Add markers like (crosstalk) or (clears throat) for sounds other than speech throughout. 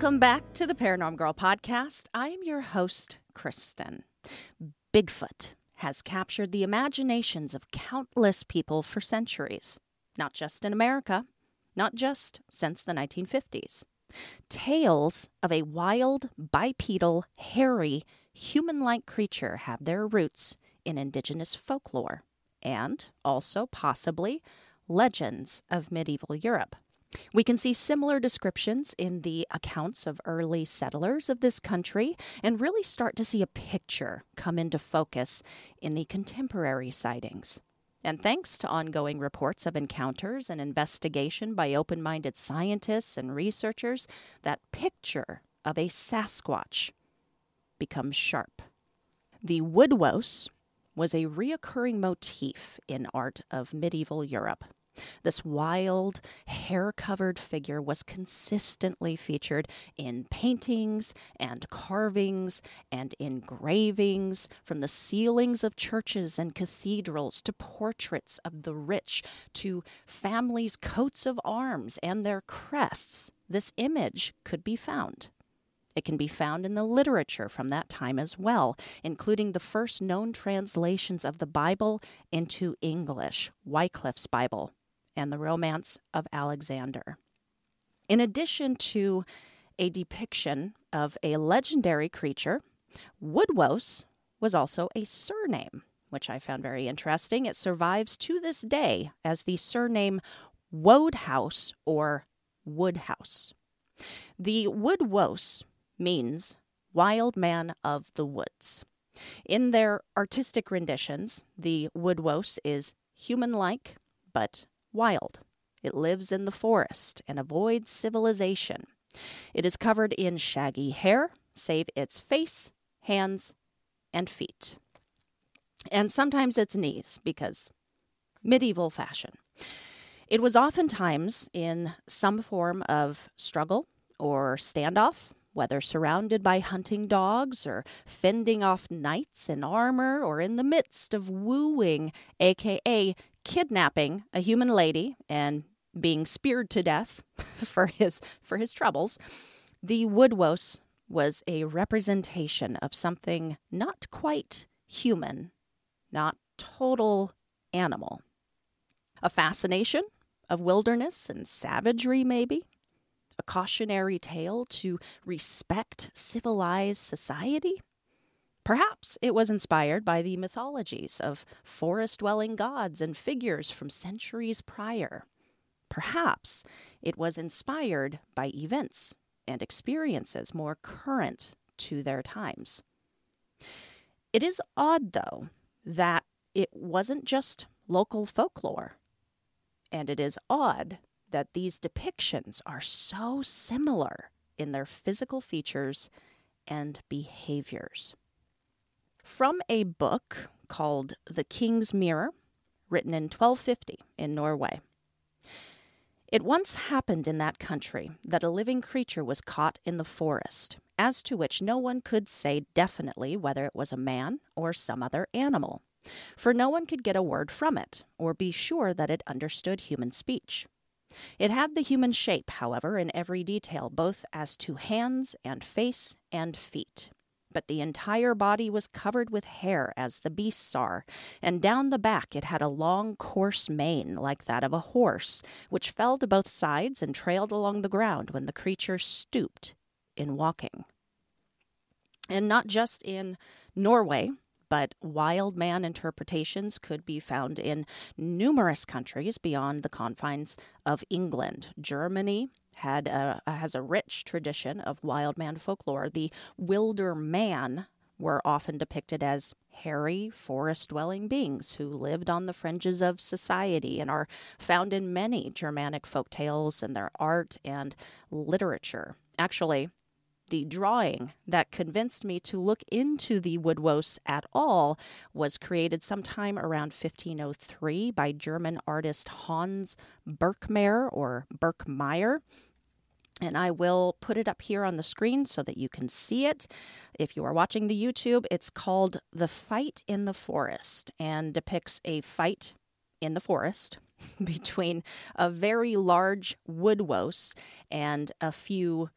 Welcome back to the Paranorm Girl podcast. I am your host, Kristen. Bigfoot has captured the imaginations of countless people for centuries, not just in America, not just since the 1950s. Tales of a wild, bipedal, hairy, human like creature have their roots in indigenous folklore and also possibly legends of medieval Europe. We can see similar descriptions in the accounts of early settlers of this country and really start to see a picture come into focus in the contemporary sightings. And thanks to ongoing reports of encounters and investigation by open minded scientists and researchers, that picture of a Sasquatch becomes sharp. The woodwose was a reoccurring motif in art of medieval Europe. This wild, hair covered figure was consistently featured in paintings and carvings and engravings, from the ceilings of churches and cathedrals to portraits of the rich to families' coats of arms and their crests. This image could be found. It can be found in the literature from that time as well, including the first known translations of the Bible into English, Wycliffe's Bible, and the Romance of Alexander. In addition to a depiction of a legendary creature, Woodwose was also a surname, which I found very interesting. It survives to this day as the surname Wodehouse or Woodhouse. The Woodwose means wild man of the woods. In their artistic renditions, the Woodwose is human like, but wild. It lives in the forest and avoids civilization. It is covered in shaggy hair, save its face, hands, and feet. And sometimes its knees, because medieval fashion. It was oftentimes in some form of struggle or standoff, whether surrounded by hunting dogs or fending off knights in armor or in the midst of wooing, aka kidnapping a human lady and being speared to death (laughs) for his for his troubles, the Woodwose was a representation of something not quite human, not total animal. A fascination of wilderness and savagery, maybe. A cautionary tale to respect civilized society. Perhaps it was inspired by the mythologies of forest dwelling gods and figures from centuries prior. Perhaps it was inspired by events and experiences more current to their times. It is odd, though, that it wasn't just local folklore. And it is odd that these depictions are so similar in their physical features and behaviors. From a book called The King's Mirror, written in 1250 in Norway. It once happened in that country that a living creature was caught in the forest, as to which no one could say definitely whether it was a man or some other animal, for no one could get a word from it, or be sure that it understood human speech. It had the human shape, however, in every detail, both as to hands and face and feet but the entire body was covered with hair as the beasts are, and down the back it had a long, coarse mane like that of a horse, which fell to both sides and trailed along the ground when the creature stooped in walking. And not just in Norway, but wild man interpretations could be found in numerous countries beyond the confines of England, Germany, had a, has a rich tradition of wild man folklore. The wilder man were often depicted as hairy, forest dwelling beings who lived on the fringes of society and are found in many Germanic folk tales and their art and literature. Actually, the drawing that convinced me to look into the Woodwose at all was created sometime around 1503 by German artist Hans Birkmayer or Birkmeyer and I will put it up here on the screen so that you can see it. If you are watching the YouTube, it's called The Fight in the Forest and depicts a fight in the forest (laughs) between a very large woodwose and a few,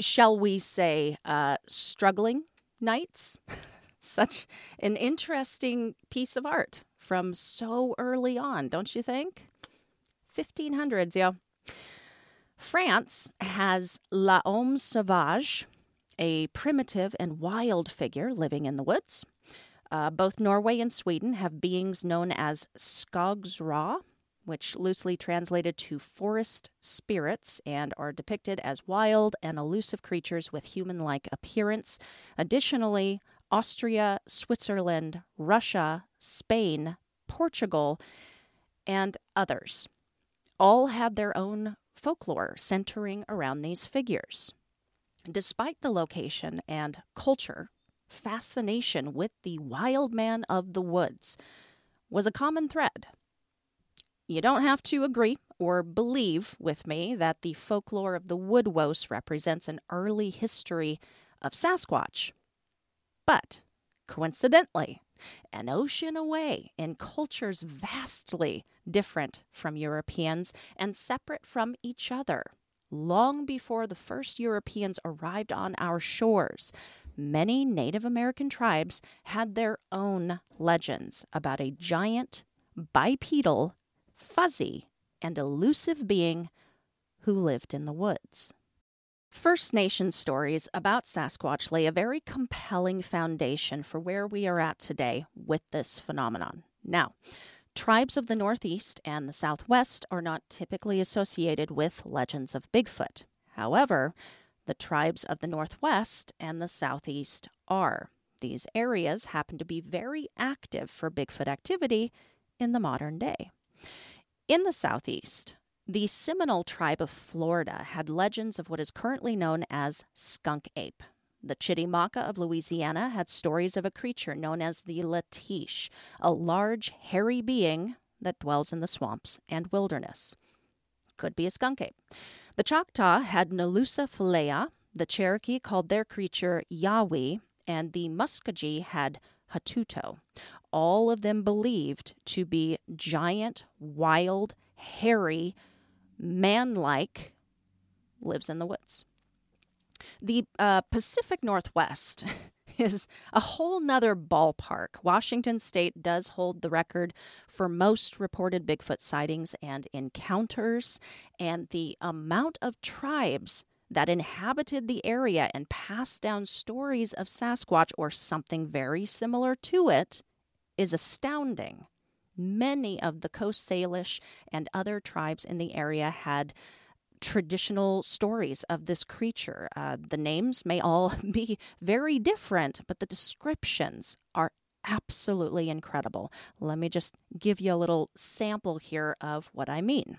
shall we say, uh, struggling knights. (laughs) Such an interesting piece of art from so early on, don't you think? 1500s, yeah. France has l'homme sauvage, a primitive and wild figure living in the woods. Uh, both Norway and Sweden have beings known as skogsra, which loosely translated to forest spirits and are depicted as wild and elusive creatures with human like appearance. Additionally, Austria, Switzerland, Russia, Spain, Portugal, and others all had their own folklore centering around these figures. Despite the location and culture, fascination with the wild man of the woods was a common thread. You don't have to agree or believe with me that the folklore of the Woodwose represents an early history of Sasquatch. But coincidentally, an ocean away in cultures vastly different from Europeans and separate from each other. Long before the first Europeans arrived on our shores, many Native American tribes had their own legends about a giant, bipedal, fuzzy, and elusive being who lived in the woods. First Nation stories about Sasquatch lay a very compelling foundation for where we are at today with this phenomenon. Now, tribes of the Northeast and the Southwest are not typically associated with legends of Bigfoot. However, the tribes of the Northwest and the Southeast are. These areas happen to be very active for Bigfoot activity in the modern day. In the Southeast, the Seminole tribe of Florida had legends of what is currently known as skunk ape. The Chitimacha of Louisiana had stories of a creature known as the Latiche, a large, hairy being that dwells in the swamps and wilderness. Could be a skunk ape. The Choctaw had Nalusa Falaya, the Cherokee called their creature Yahweh, and the Muskogee had Hatuto. All of them believed to be giant, wild, hairy, man like, lives in the woods. The uh, Pacific Northwest (laughs) is a whole nother ballpark. Washington state does hold the record for most reported Bigfoot sightings and encounters, and the amount of tribes that inhabited the area and passed down stories of Sasquatch or something very similar to it is astounding. Many of the Coast Salish and other tribes in the area had traditional stories of this creature. Uh, the names may all (laughs) be very different, but the descriptions are absolutely incredible. Let me just give you a little sample here of what I mean.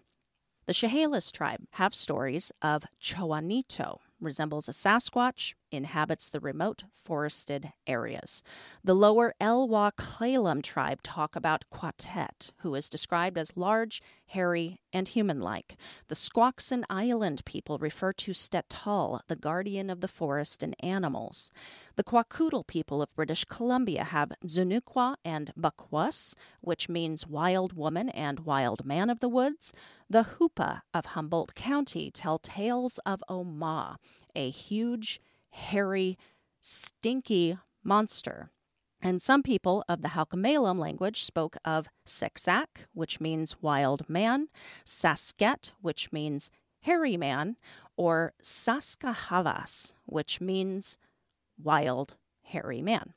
The Chehalis tribe have stories of Chowanito, resembles a Sasquatch inhabits the remote forested areas. The lower Elwha Clallam tribe talk about Quatet, who is described as large, hairy, and human like. The Squaxin Island people refer to Stetal, the guardian of the forest and animals. The Kwakiutl people of British Columbia have Zunukwa and Bakwas, which means wild woman and wild man of the woods. The Hupa of Humboldt County tell tales of Oma, a huge, hairy, stinky monster. And some people of the Halkomelem language spoke of Seksak, which means wild man, Sasket, which means hairy man, or Saskahavas, which means wild, hairy man.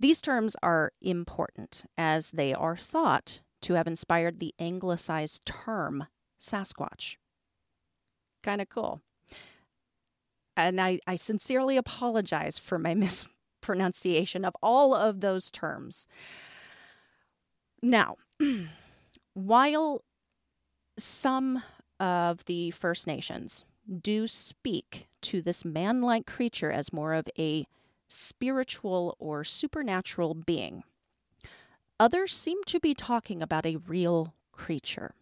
These terms are important as they are thought to have inspired the anglicized term Sasquatch. Kind of cool. And I, I sincerely apologize for my (laughs) mispronunciation of all of those terms. Now, (clears throat) while some of the First Nations do speak to this man like creature as more of a spiritual or supernatural being. Others seem to be talking about a real creature,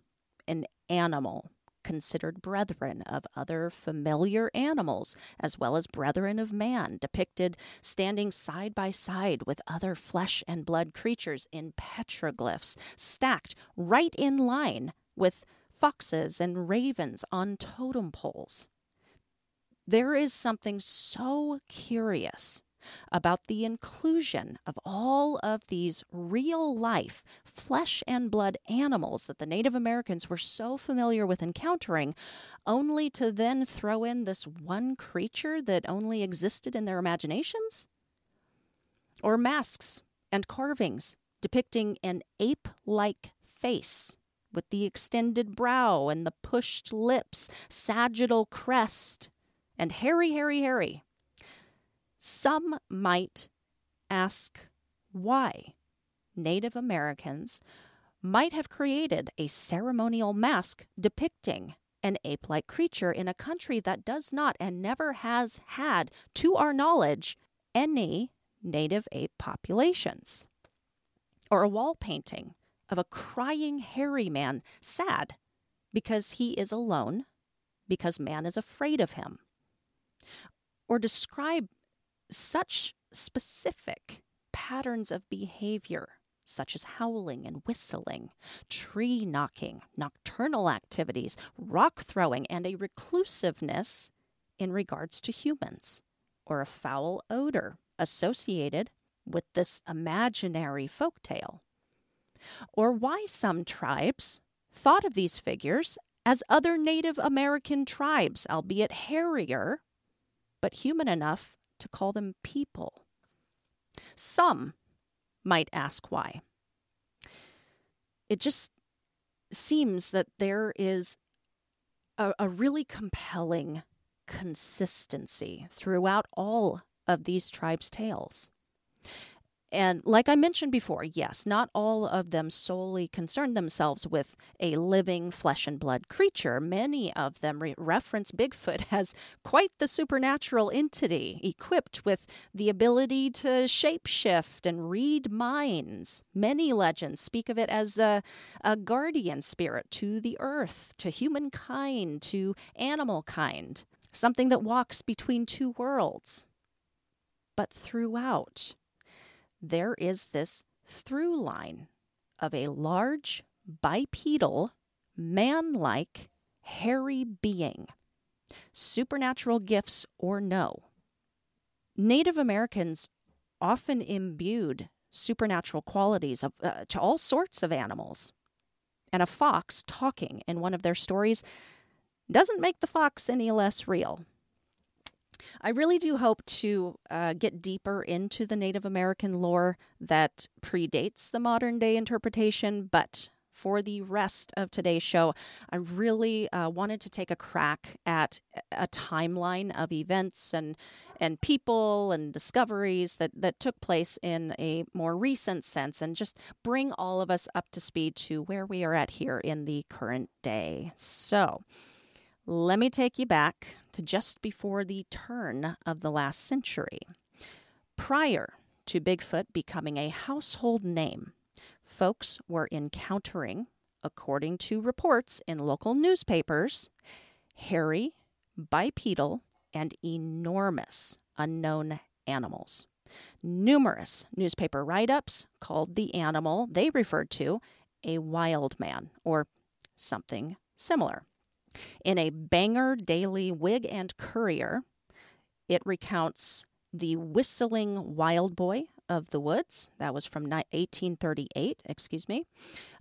an animal considered brethren of other familiar animals, as well as brethren of man, depicted standing side by side with other flesh and blood creatures in petroglyphs, stacked right in line with foxes and ravens on totem poles. There is something so curious about the inclusion of all of these real life, flesh and blood animals that the Native Americans were so familiar with encountering, only to then throw in this one creature that only existed in their imaginations? Or masks and carvings depicting an ape like face with the extended brow and the pushed lips, sagittal crest, and hairy, hairy, hairy. Some might ask why Native Americans might have created a ceremonial mask depicting an ape like creature in a country that does not and never has had, to our knowledge, any native ape populations. Or a wall painting of a crying hairy man, sad because he is alone, because man is afraid of him. Or describe such specific patterns of behavior, such as howling and whistling, tree knocking, nocturnal activities, rock throwing, and a reclusiveness in regards to humans, or a foul odor associated with this imaginary folk tale or why some tribes thought of these figures as other Native American tribes, albeit hairier, but human enough to call them people. Some might ask why. It just seems that there is a, a really compelling consistency throughout all of these tribes' tales. And like I mentioned before, yes, not all of them solely concern themselves with a living flesh and blood creature. Many of them re- reference Bigfoot (laughs) as quite the supernatural entity, equipped with the ability to shapeshift and read minds. Many legends speak of it as a, a guardian spirit to the earth, to humankind, to animal kind, something that walks between two worlds. But throughout, there is this through line of a large, bipedal, man like, hairy being, supernatural gifts or no. Native Americans often imbued supernatural qualities of, uh, to all sorts of animals. And a fox talking in one of their stories doesn't make the fox any less real. I really do hope to uh, get deeper into the Native American lore that predates the modern day interpretation, but for the rest of today's show, I really uh, wanted to take a crack at a timeline of events and and people and discoveries that that took place in a more recent sense, and just bring all of us up to speed to where we are at here in the current day. So. Let me take you back to just before the turn of the last century. Prior to Bigfoot becoming a household name, folks were encountering, according to reports in local newspapers, hairy, bipedal, and enormous unknown animals. Numerous newspaper write ups called the animal they referred to a wild man or something similar. In a Bangor Daily Whig and Courier, it recounts the whistling wild boy of the woods. That was from 1838, excuse me.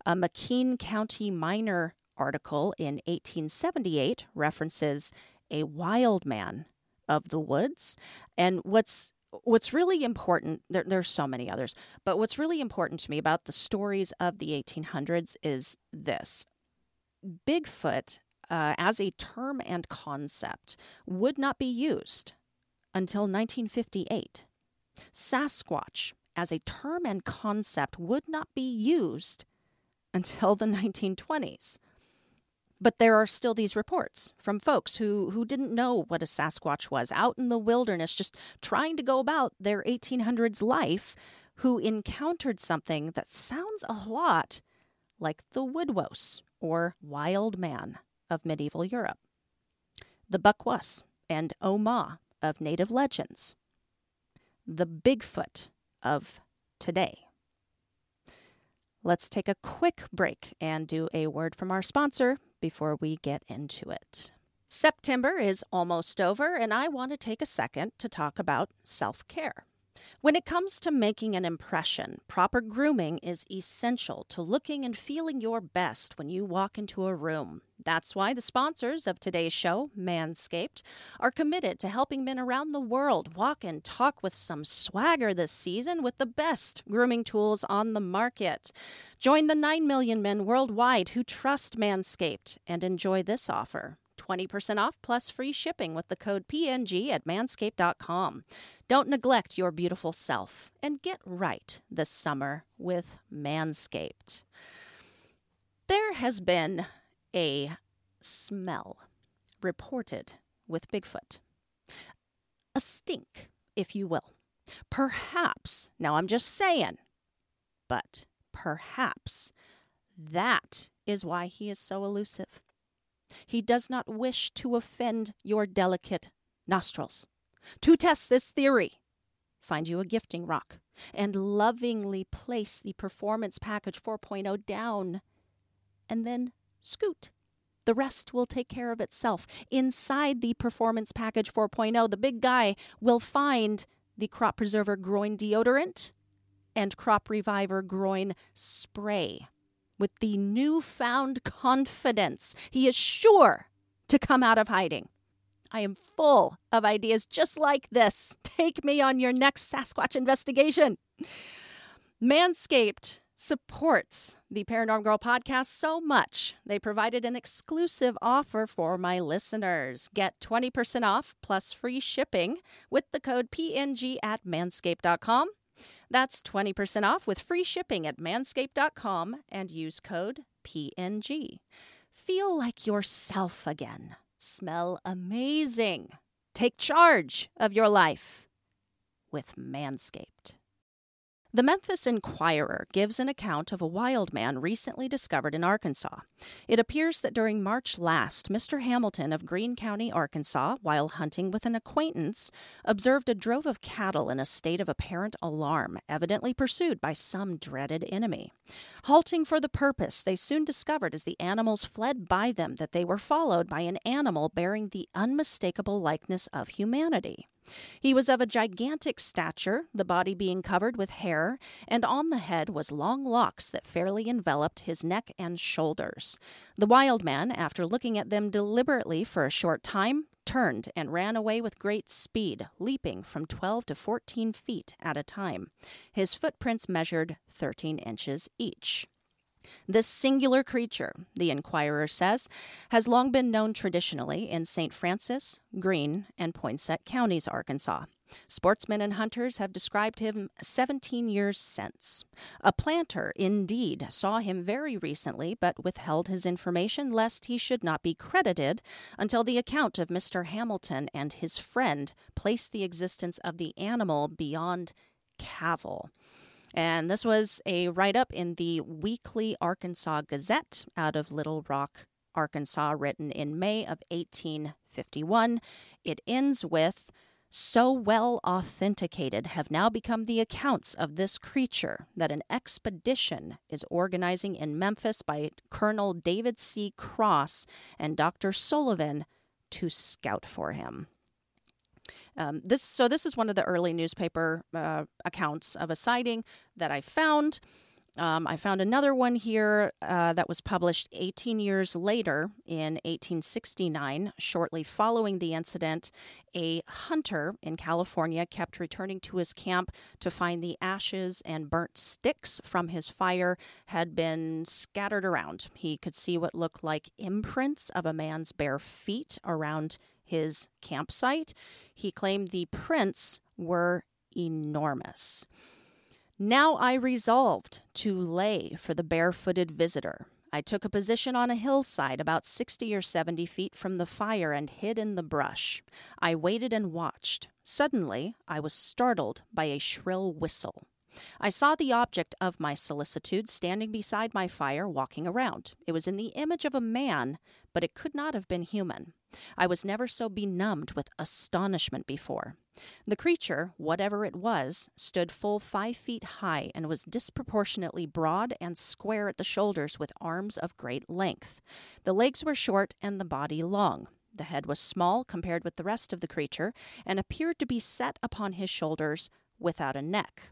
A McKean County Miner article in 1878 references a wild man of the woods. And what's what's really important there, there's so many others but what's really important to me about the stories of the 1800s is this bigfoot uh, as a term and concept would not be used until 1958 sasquatch as a term and concept would not be used until the 1920s but there are still these reports from folks who, who didn't know what a Sasquatch was, out in the wilderness, just trying to go about their 1800s life, who encountered something that sounds a lot like the Woodwose, or wild man of medieval Europe, the Bakwas and Oma of native legends, the Bigfoot of today. Let's take a quick break and do a word from our sponsor, before we get into it. September is almost over, and I want to take a second to talk about self care. When it comes to making an impression, proper grooming is essential to looking and feeling your best when you walk into a room. That's why the sponsors of today's show, Manscaped, are committed to helping men around the world walk and talk with some swagger this season with the best grooming tools on the market. Join the 9 million men worldwide who trust Manscaped and enjoy this offer. 20% off plus free shipping with the code PNG at manscaped.com. Don't neglect your beautiful self and get right this summer with Manscaped. There has been a smell reported with Bigfoot. A stink, if you will. Perhaps, now I'm just saying, but perhaps that is why he is so elusive. He does not wish to offend your delicate nostrils. To test this theory, find you a gifting rock and lovingly place the Performance Package 4.0 down and then scoot. The rest will take care of itself. Inside the Performance Package 4.0, the big guy will find the Crop Preserver Groin Deodorant and Crop Reviver Groin Spray with the newfound confidence he is sure to come out of hiding. I am full of ideas just like this. Take me on your next Sasquatch investigation. Manscaped supports the Paranorm Girl podcast so much. They provided an exclusive offer for my listeners. Get 20% off plus free shipping with the code PNG at manscaped.com. That's 20% off with free shipping at manscaped.com and use code PNG. Feel like yourself again. Smell amazing. Take charge of your life with Manscaped. The Memphis Inquirer gives an account of a wild man recently discovered in Arkansas. It appears that during March last, Mr. Hamilton of Greene County, Arkansas, while hunting with an acquaintance, observed a drove of cattle in a state of apparent alarm, evidently pursued by some dreaded enemy. Halting for the purpose, they soon discovered as the animals fled by them that they were followed by an animal bearing the unmistakable likeness of humanity. He was of a gigantic stature, the body being covered with hair, and on the head was long locks that fairly enveloped his neck and shoulders. The wild man, after looking at them deliberately for a short time, turned and ran away with great speed, leaping from 12 to 14 feet at a time. His footprints measured 13 inches each. This singular creature, the Inquirer says, has long been known traditionally in St. Francis, Greene, and Poinsett counties, Arkansas. Sportsmen and hunters have described him 17 years since. A planter, indeed, saw him very recently, but withheld his information lest he should not be credited until the account of Mr. Hamilton and his friend placed the existence of the animal beyond cavil. And this was a write up in the Weekly Arkansas Gazette out of Little Rock, Arkansas, written in May of 1851. It ends with so well authenticated have now become the accounts of this creature that an expedition is organizing in Memphis by Colonel David C. Cross and Dr. Sullivan to scout for him. Um, this so this is one of the early newspaper uh, accounts of a sighting that I found. Um, I found another one here uh, that was published 18 years later in 1869. Shortly following the incident, a hunter in California kept returning to his camp to find the ashes and burnt sticks from his fire had been scattered around. He could see what looked like imprints of a man's bare feet around his campsite. He claimed the prints were enormous. Now I resolved to lay for the barefooted visitor. I took a position on a hillside about 60 or 70 feet from the fire and hid in the brush. I waited and watched. Suddenly, I was startled by a shrill whistle. I saw the object of my solicitude standing beside my fire, walking around. It was in the image of a man, but it could not have been human. I was never so benumbed with astonishment before. The creature, whatever it was, stood full five feet high and was disproportionately broad and square at the shoulders with arms of great length. The legs were short and the body long. The head was small compared with the rest of the creature and appeared to be set upon his shoulders without a neck.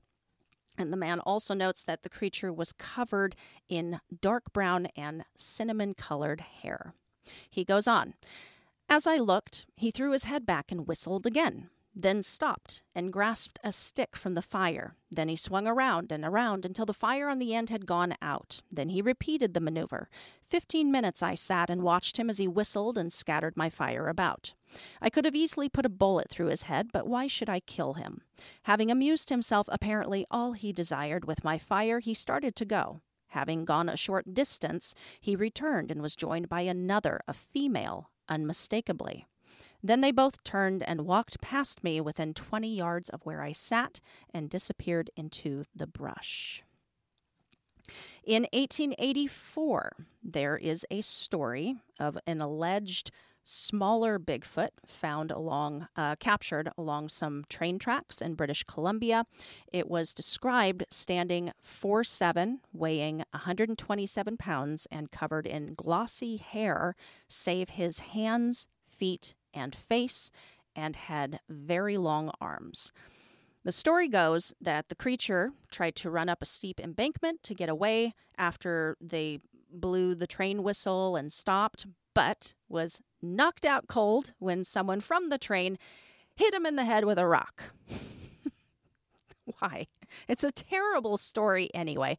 And the man also notes that the creature was covered in dark brown and cinnamon colored hair. He goes on. As I looked, he threw his head back and whistled again, then stopped and grasped a stick from the fire. Then he swung around and around until the fire on the end had gone out. Then he repeated the maneuver. Fifteen minutes I sat and watched him as he whistled and scattered my fire about. I could have easily put a bullet through his head, but why should I kill him? Having amused himself apparently all he desired with my fire, he started to go. Having gone a short distance, he returned and was joined by another, a female, unmistakably. Then they both turned and walked past me within 20 yards of where I sat and disappeared into the brush. In 1884, there is a story of an alleged smaller Bigfoot found along, uh, captured along some train tracks in British Columbia. It was described standing 4'7, weighing 127 pounds, and covered in glossy hair, save his hands, feet, and face, and had very long arms. The story goes that the creature tried to run up a steep embankment to get away after they blew the train whistle and stopped, but was knocked out cold when someone from the train hit him in the head with a rock. (laughs) Why? It's a terrible story anyway.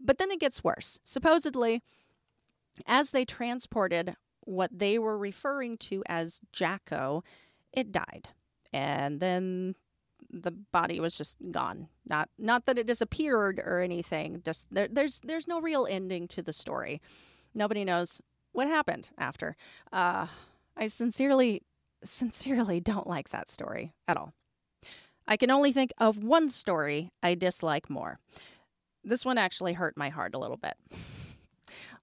But then it gets worse. Supposedly, as they transported what they were referring to as Jacko, it died. And then the body was just gone. Not not that it disappeared or anything. Just there, there's there's no real ending to the story. Nobody knows what happened after. Uh, I sincerely, sincerely don't like that story at all. I can only think of one story I dislike more. This one actually hurt my heart a little bit. (laughs)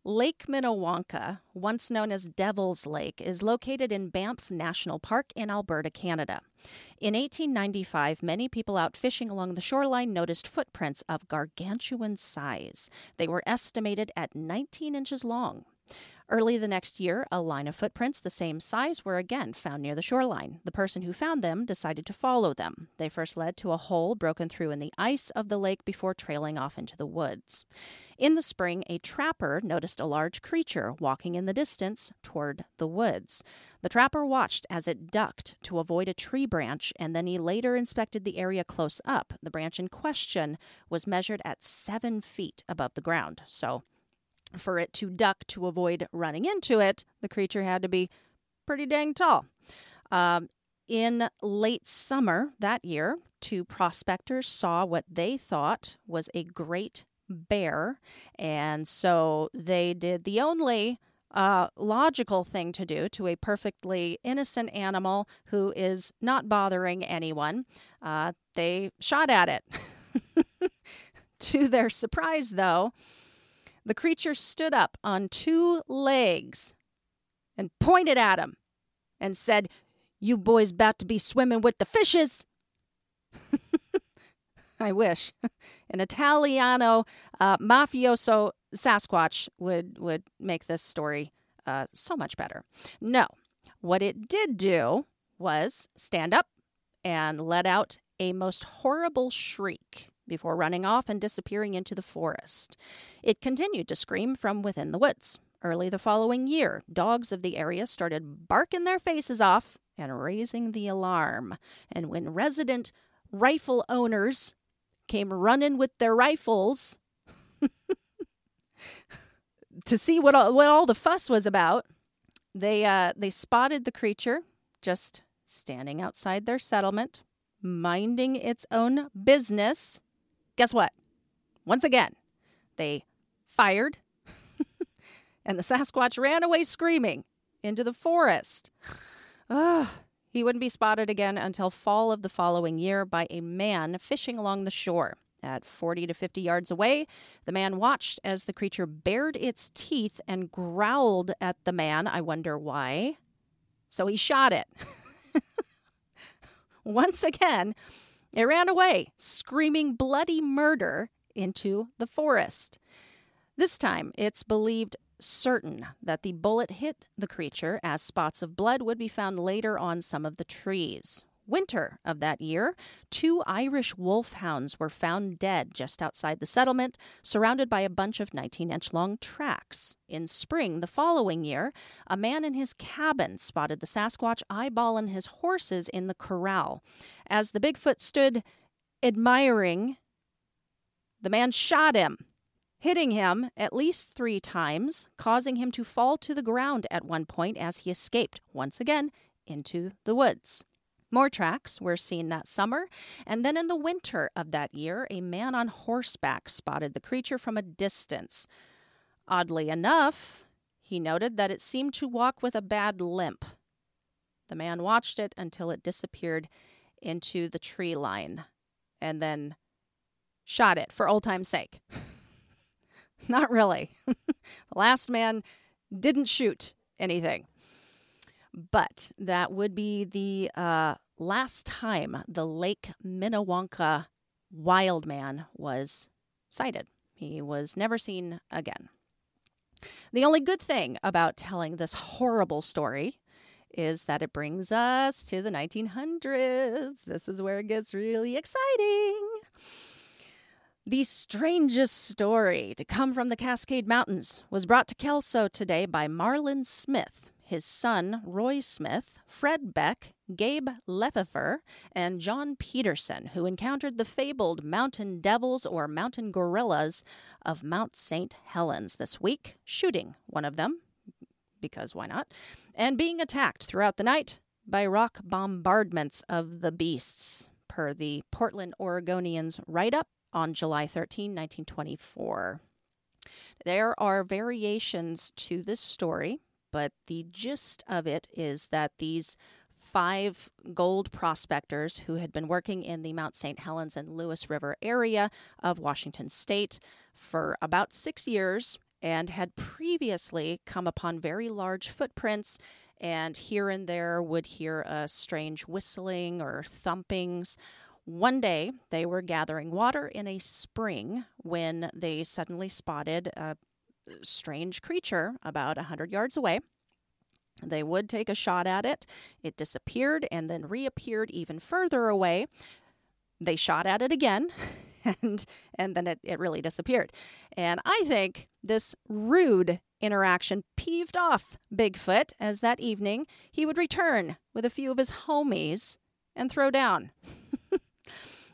Lake Minnewanka, once known as Devil's Lake, is located in Banff National Park in Alberta, Canada. In 1895, many people out fishing along the shoreline noticed footprints of gargantuan size. They were estimated at 19 inches long. Early the next year, a line of footprints the same size were again found near the shoreline. The person who found them decided to follow them. They first led to a hole broken through in the ice of the lake before trailing off into the woods. In the spring, a trapper noticed a large creature walking in the distance toward the woods. The trapper watched as it ducked to avoid a tree branch, and then he later inspected the area close up. The branch in question was measured at seven feet above the ground. So, for it to duck to avoid running into it, the creature had to be pretty dang tall. Um, In late summer that year, two prospectors saw what they thought was a great bear. And so they did the only uh, logical thing to do to a perfectly innocent animal who is not bothering anyone. Uh, they shot at it. (laughs) to their surprise, though, the creature stood up on two legs and pointed at him and said, You boys about to be swimming with the fishes. (laughs) I wish. An Italiano uh, mafioso Sasquatch would would make this story uh, so much better. No, what it did do was stand up and let out a most horrible shriek before running off and disappearing into the forest. It continued to scream from within the woods. Early the following year, dogs of the area started barking their faces off and raising the alarm. And when resident rifle owners came running with their rifles (laughs) to see what all, what all the fuss was about, they uh, they spotted the creature just standing outside their settlement, minding its own business. Guess what? Once again, they fired, (laughs) and the Sasquatch ran away screaming into the forest. Ugh. He wouldn't be spotted again until fall of the following year by a man fishing along the shore. At 40 to 50 yards away, the man watched as the creature bared its teeth and growled at the man. I wonder why. So he shot it. (laughs) Once again, it ran away, screaming bloody murder into the forest. This time, it's believed certain that the bullet hit the creature, as spots of blood would be found later on some of the trees. Winter of that year, two Irish wolfhounds were found dead just outside the settlement, surrounded by a bunch of 19 inch long tracks. In spring the following year, a man in his cabin spotted the Sasquatch eyeballing his horses in the corral. As the Bigfoot stood admiring, the man shot him hitting him at least three times, causing him to fall to the ground at one point as he escaped once again into the woods. More tracks were seen that summer, and then in the winter of that year, a man on horseback spotted the creature from a distance. Oddly enough, he noted that it seemed to walk with a bad limp. The man watched it until it disappeared into the tree line and then shot it for old time's sake. (laughs) Not really. (laughs) the last man didn't shoot anything. But that would be the uh, last time the Lake Minnewanka wild man was sighted. He was never seen again. The only good thing about telling this horrible story is that it brings us to the 1900s. This is where it gets really exciting. The strangest story to come from the Cascade Mountains was brought to Kelso today by Marion Smith, his son Roy Smith, Fred Beck, Gabe Lefever, and John Peterson, who encountered the fabled mountain devils or mountain gorillas of Mount St. Helens this week, shooting one of them, because why not, and being attacked throughout the night by rock bombardments of the beasts, per the Portland Oregonian's write up on July 13, 1924. There are variations to this story, but the gist of it is that these five gold prospectors who had been working in the Mount St. Helens and Lewis River area of Washington state for about six years and had previously come upon very large footprints and here and there would hear a strange whistling or thumpings one day, they were gathering water in a spring when they suddenly spotted a strange creature about a 100 yards away. They would take a shot at it. It disappeared and then reappeared even further away. They shot at it again. (laughs) And and then it, it really disappeared. And I think this rude interaction peeved off Bigfoot as that evening he would return with a few of his homies and throw down. (laughs)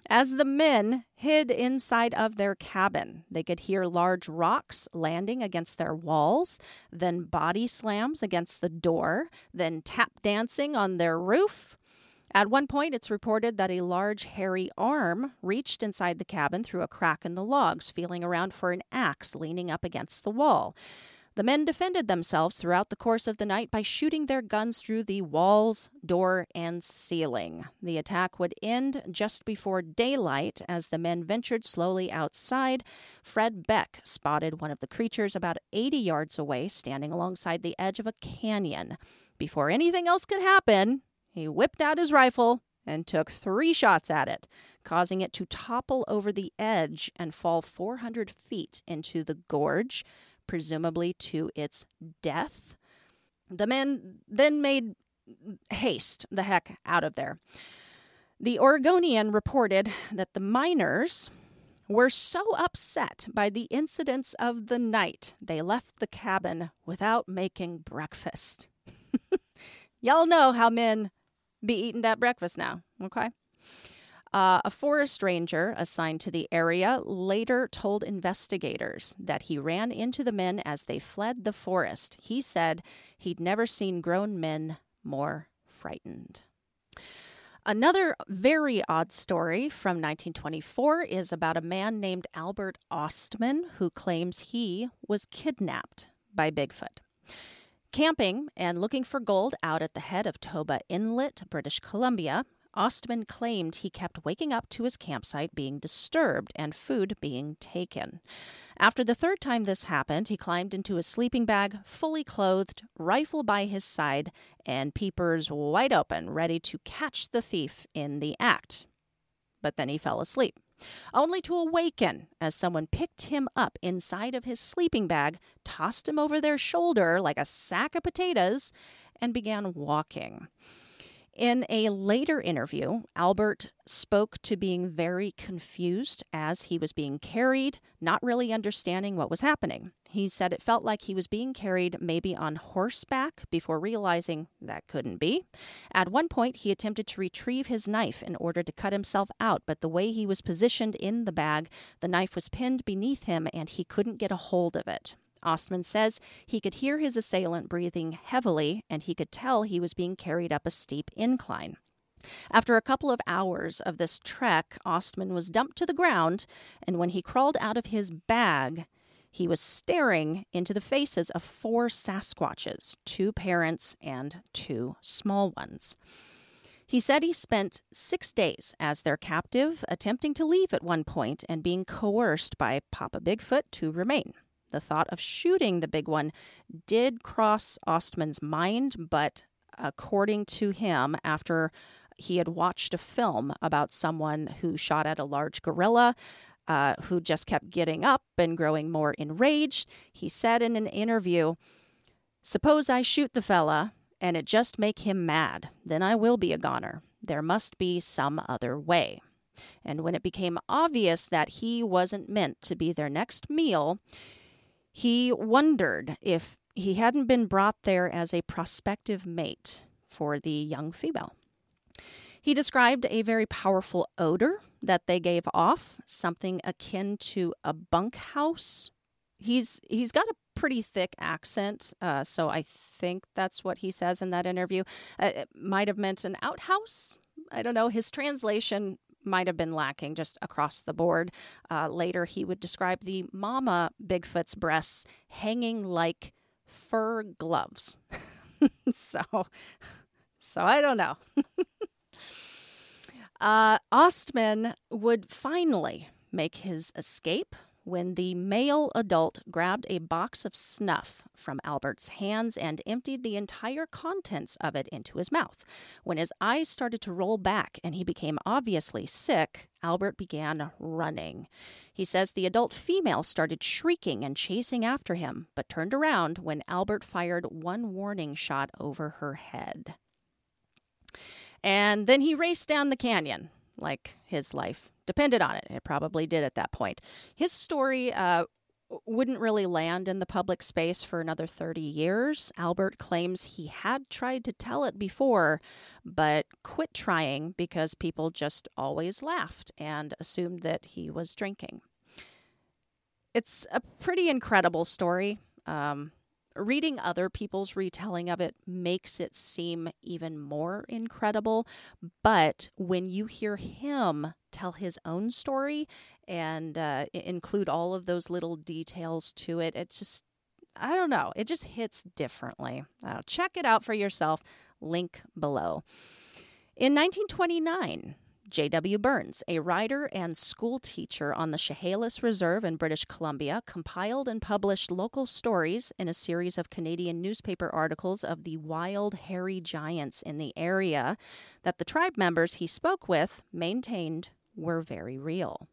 As the men hid inside of their cabin, they could hear large rocks landing against their walls, then body slams against the door, then tap dancing on their roof. At one point, it's reported that a large hairy arm reached inside the cabin through a crack in the logs, feeling around for an axe leaning up against the wall. The men defended themselves throughout the course of the night by shooting their guns through the walls, door, and ceiling. The attack would end just before daylight as the men ventured slowly outside. Fred Beck spotted one of the creatures about 80 yards away, standing alongside the edge of a canyon. Before anything else could happen, he whipped out his rifle and took three shots at it, causing it to topple over the edge and fall 400 feet into the gorge presumably to its death. The men then made haste the heck out of there. The Oregonian reported that the miners were so upset by the incidents of the night they left the cabin without making breakfast. (laughs) Y'all know how men be eating that breakfast now, okay? Uh, a forest ranger assigned to the area later told investigators that he ran into the men as they fled the forest. He said he'd never seen grown men more frightened. Another very odd story from 1924 is about a man named Albert Ostman who claims he was kidnapped by Bigfoot. Camping and looking for gold out at the head of Toba Inlet, British Columbia, Ostman claimed he kept waking up to his campsite being disturbed and food being taken. After the third time this happened, he climbed into his sleeping bag, fully clothed, rifle by his side, and peepers wide open, ready to catch the thief in the act. But then he fell asleep only to awaken as someone picked him up inside of his sleeping bag, tossed him over their shoulder like a sack of potatoes, and began walking. In a later interview, Albert spoke to being very confused as he was being carried, not really understanding what was happening. He said it felt like he was being carried maybe on horseback before realizing that couldn't be. At one point, he attempted to retrieve his knife in order to cut himself out, but the way he was positioned in the bag, the knife was pinned beneath him and he couldn't get a hold of it. Ostman says he could hear his assailant breathing heavily and he could tell he was being carried up a steep incline. After a couple of hours of this trek, Ostman was dumped to the ground, and when he crawled out of his bag, he was staring into the faces of four Sasquatches, two parents and two small ones. He said he spent six days as their captive, attempting to leave at one point and being coerced by Papa Bigfoot to remain. The thought of shooting the big one did cross Ostman's mind, but according to him, after he had watched a film about someone who shot at a large gorilla, uh, who just kept getting up and growing more enraged, he said in an interview, Suppose I shoot the fella and it just make him mad, then I will be a goner. There must be some other way. And when it became obvious that he wasn't meant to be their next meal, he wondered if he hadn't been brought there as a prospective mate for the young female. He described a very powerful odor that they gave off, something akin to a bunkhouse. He's he's got a pretty thick accent, uh, so I think that's what he says in that interview. Uh, it might have meant an outhouse. I don't know. His translation might have been lacking just across the board. Uh, later, he would describe the mama Bigfoot's breasts hanging like fur gloves. (laughs) so, so I don't know. (laughs) uh, Ostman would finally make his escape when the male adult grabbed a box of snuff from Albert's hands and emptied the entire contents of it into his mouth. When his eyes started to roll back and he became obviously sick, Albert began running. He says the adult female started shrieking and chasing after him, but turned around when Albert fired one warning shot over her head. And then he raced down the canyon like his life depended on it. It probably did at that point. His story uh, wouldn't really land in the public space for another 30 years. Albert claims he had tried to tell it before, but quit trying because people just always laughed and assumed that he was drinking. It's a pretty incredible story. Um, reading other people's retelling of it makes it seem even more incredible. But when you hear him tell his own story and uh, include all of those little details to it, it just, I don't know, it just hits differently. Uh, check it out for yourself. Link below. In 1929, J.W. Burns, a writer and school teacher on the Chehalis Reserve in British Columbia, compiled and published local stories in a series of Canadian newspaper articles of the wild, hairy giants in the area that the tribe members he spoke with maintained were very real.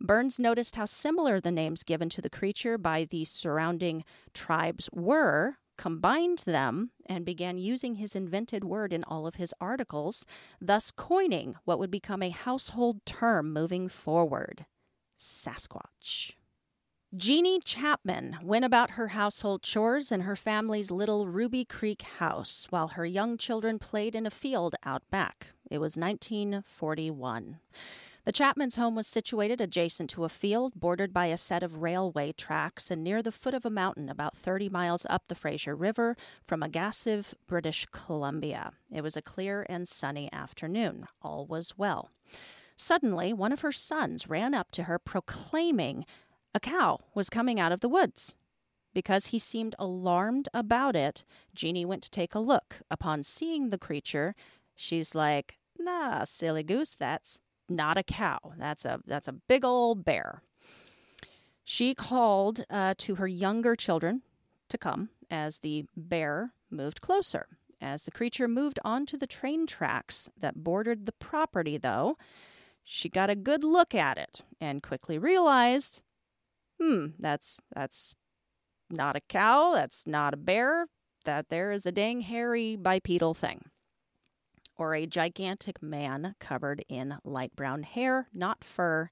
Burns noticed how similar the names given to the creature by the surrounding tribes were combined them and began using his invented word in all of his articles, thus coining what would become a household term moving forward Sasquatch. Jeannie Chapman went about her household chores in her family's little Ruby Creek house while her young children played in a field out back. It was 1941. The Chapman's home was situated adjacent to a field bordered by a set of railway tracks and near the foot of a mountain about 30 miles up the Fraser River from Agassiz, British Columbia. It was a clear and sunny afternoon. All was well. Suddenly, one of her sons ran up to her proclaiming a cow was coming out of the woods. Because he seemed alarmed about it, Jeannie went to take a look. Upon seeing the creature, she's like, Nah, silly goose, that's not a cow. That's a that's a big old bear. She called uh, to her younger children to come as the bear moved closer. As the creature moved onto the train tracks that bordered the property, though, she got a good look at it and quickly realized, hmm, that's that's not a cow, that's not a bear, that there is a dang hairy bipedal thing or a gigantic man covered in light brown hair, not fur,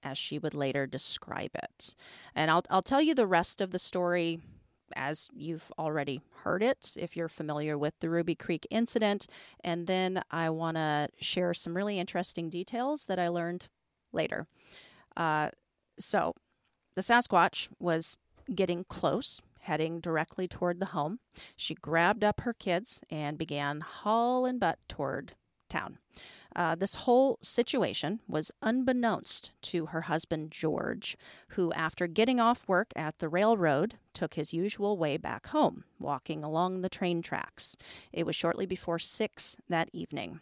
as she would later describe it. And I'll, I'll tell you the rest of the story as you've already heard it, if you're familiar with the Ruby Creek incident. And then I want to share some really interesting details that I learned later. Uh, so, the Sasquatch was getting close heading directly toward the home. She grabbed up her kids and began hauling butt toward town. Uh, this whole situation was unbeknownst to her husband George, who, after getting off work at the railroad, took his usual way back home, walking along the train tracks. It was shortly before six that evening.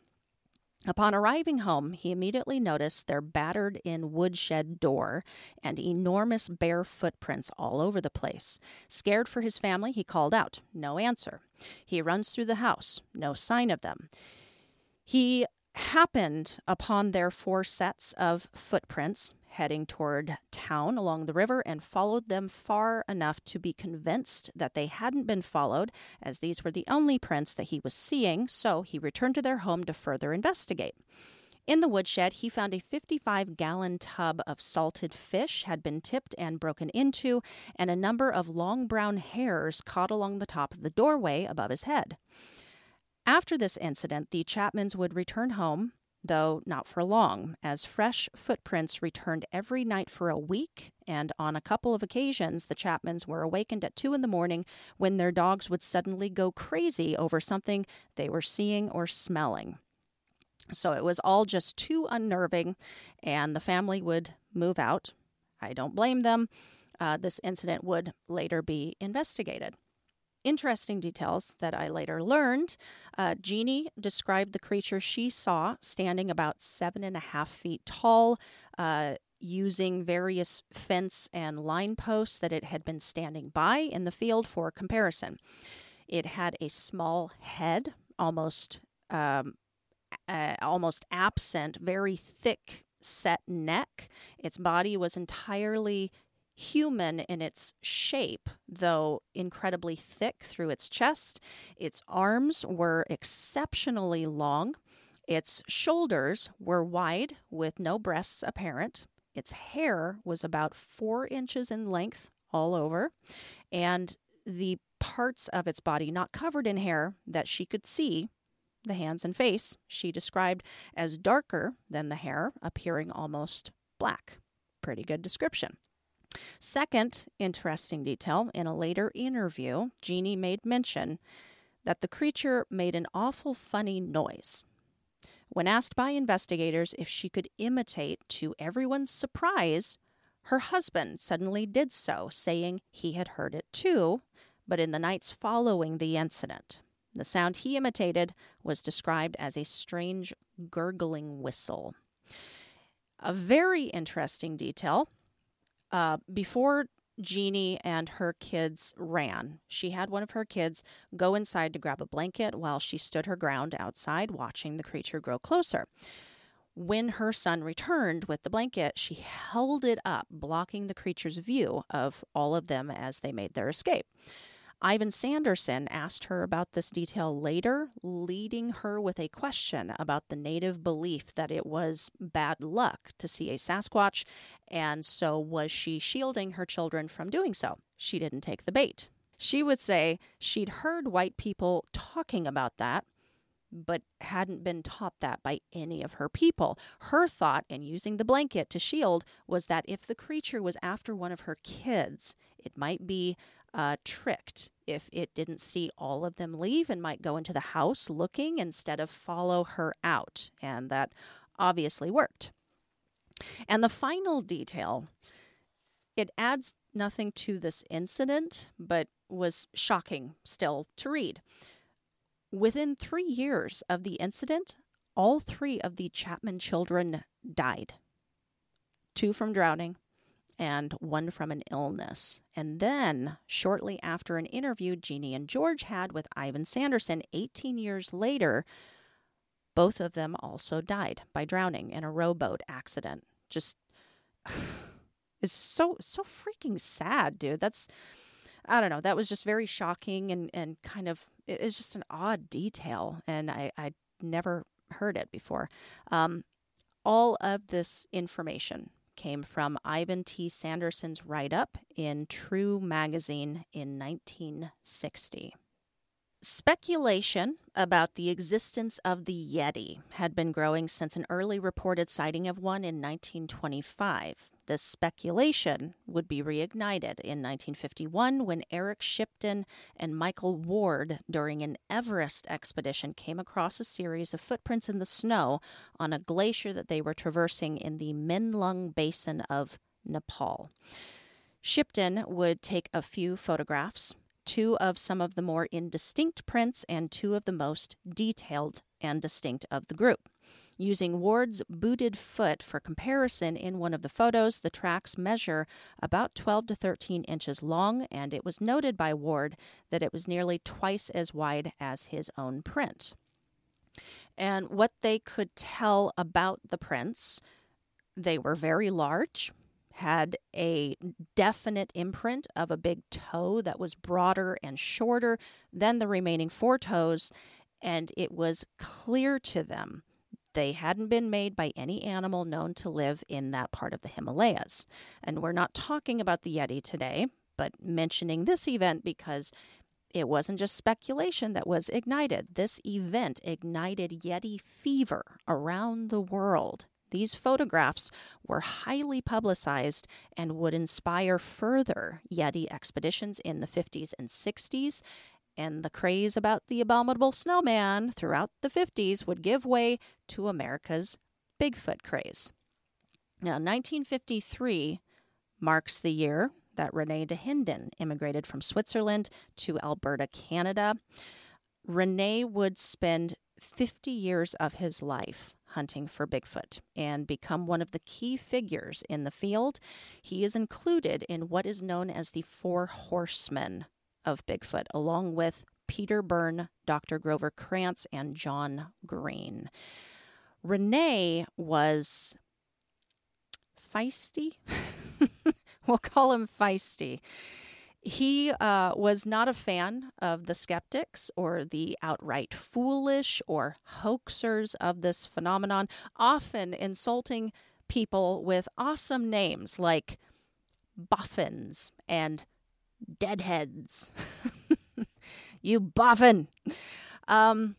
Upon arriving home, he immediately noticed their battered in woodshed door and enormous bare footprints all over the place. Scared for his family, he called out. No answer. He runs through the house. No sign of them. He happened upon their four sets of footprints heading toward town along the river and followed them far enough to be convinced that they hadn't been followed, as these were the only prints that he was seeing, so he returned to their home to further investigate. In the woodshed, he found a 55 gallon tub of salted fish had been tipped and broken into, and a number of long brown hairs caught along the top of the doorway above his head. After this incident, the Chapmans would return home, though not for long, as fresh footprints returned every night for a week, and on a couple of occasions the Chapmans were awakened at two in the morning when their dogs would suddenly go crazy over something they were seeing or smelling. So it was all just too unnerving, and the family would move out. I don't blame them. Uh, this incident would later be investigated interesting details that I later learned. Uh, Jeannie described the creature she saw standing about seven and a half feet tall, uh, using various fence and line posts that it had been standing by in the field for comparison. It had a small head, almost um, uh, almost absent, very thick set neck. Its body was entirely human in its shape, though incredibly thick through its chest. Its arms were exceptionally long. Its shoulders were wide with no breasts apparent. Its hair was about four inches in length all over, and the parts of its body not covered in hair that she could see, the hands and face, she described as darker than the hair, appearing almost black. Pretty good description. Second, interesting detail in a later interview, Jeannie made mention that the creature made an awful funny noise. When asked by investigators if she could imitate, to everyone's surprise, her husband suddenly did so, saying he had heard it too, but in the nights following the incident. The sound he imitated was described as a strange gurgling whistle. A very interesting detail. Uh, before Jeannie and her kids ran, she had one of her kids go inside to grab a blanket while she stood her ground outside watching the creature grow closer. When her son returned with the blanket, she held it up, blocking the creature's view of all of them as they made their escape. Ivan Sanderson asked her about this detail later, leading her with a question about the native belief that it was bad luck to see a Sasquatch, and so was she shielding her children from doing so? She didn't take the bait. She would say she'd heard white people talking about that, but hadn't been taught that by any of her people. Her thought in using the blanket to shield was that if the creature was after one of her kids, it might be uh, tricked if it didn't see all of them leave and might go into the house looking instead of follow her out. And that obviously worked. And the final detail it adds nothing to this incident, but was shocking still to read. Within three years of the incident, all three of the Chapman children died two from drowning, and one from an illness. And then, shortly after an interview Jeannie and George had with Ivan Sanderson 18 years later, both of them also died by drowning in a rowboat accident. Just (sighs) is so so freaking sad, dude. That's I don't know. That was just very shocking and and kind of it's just an odd detail, and I I never heard it before. Um, all of this information came from Ivan T. Sanderson's write up in True magazine in 1960. Speculation about the existence of the Yeti had been growing since an early reported sighting of one in 1925. This speculation would be reignited in 1951 when Eric Shipton and Michael Ward, during an Everest expedition, came across a series of footprints in the snow on a glacier that they were traversing in the Menlung Basin of Nepal. Shipton would take a few photographs two of some of the more indistinct prints and two of the most detailed and distinct of the group. Using Ward's booted foot for comparison in one of the photos, the tracks measure about 12 to 13 inches long, and it was noted by Ward that it was nearly twice as wide as his own print. And what they could tell about the prints, they were very large, had a definite imprint of a big toe that was broader and shorter than the remaining four toes, and it was clear to them they hadn't been made by any animal known to live in that part of the Himalayas. And we're not talking about the Yeti today, but mentioning this event because it wasn't just speculation that was ignited. This event ignited Yeti fever around the world. These photographs were highly publicized and would inspire further Yeti expeditions in the 50s and 60s. And the craze about the abominable snowman throughout the 50s would give way to America's Bigfoot craze. Now, 1953 marks the year that Rene Dahinden immigrated from Switzerland to Alberta, Canada. Rene would spend 50 years of his life hunting for Bigfoot and become one of the key figures in the field. He is included in what is known as the Four Horsemen of Bigfoot, along with Peter Byrne, Dr. Grover Krantz, and John Green. Rene was feisty. (laughs) we'll call him feisty. He uh, was not a fan of the skeptics or the outright foolish or hoaxers of this phenomenon, often insulting people with awesome names like boffins and deadheads. (laughs) you boffin! Um,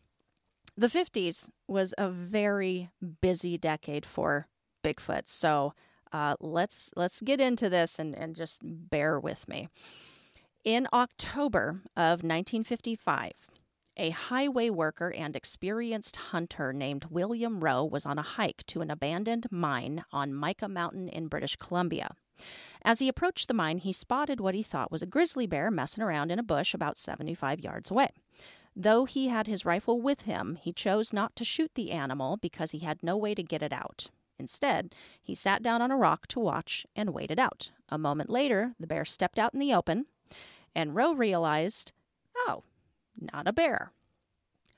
the 50s was a very busy decade for Bigfoot. So Uh, let's let's get into this and, and just bear with me. In October of 1955, a highway worker and experienced hunter named William Rowe was on a hike to an abandoned mine on Mica Mountain in British Columbia. As he approached the mine, he spotted what he thought was a grizzly bear messing around in a bush about 75 yards away. Though he had his rifle with him, he chose not to shoot the animal because he had no way to get it out. Instead, he sat down on a rock to watch and waited out. A moment later, the bear stepped out in the open, and Rowe realized, oh, not a bear.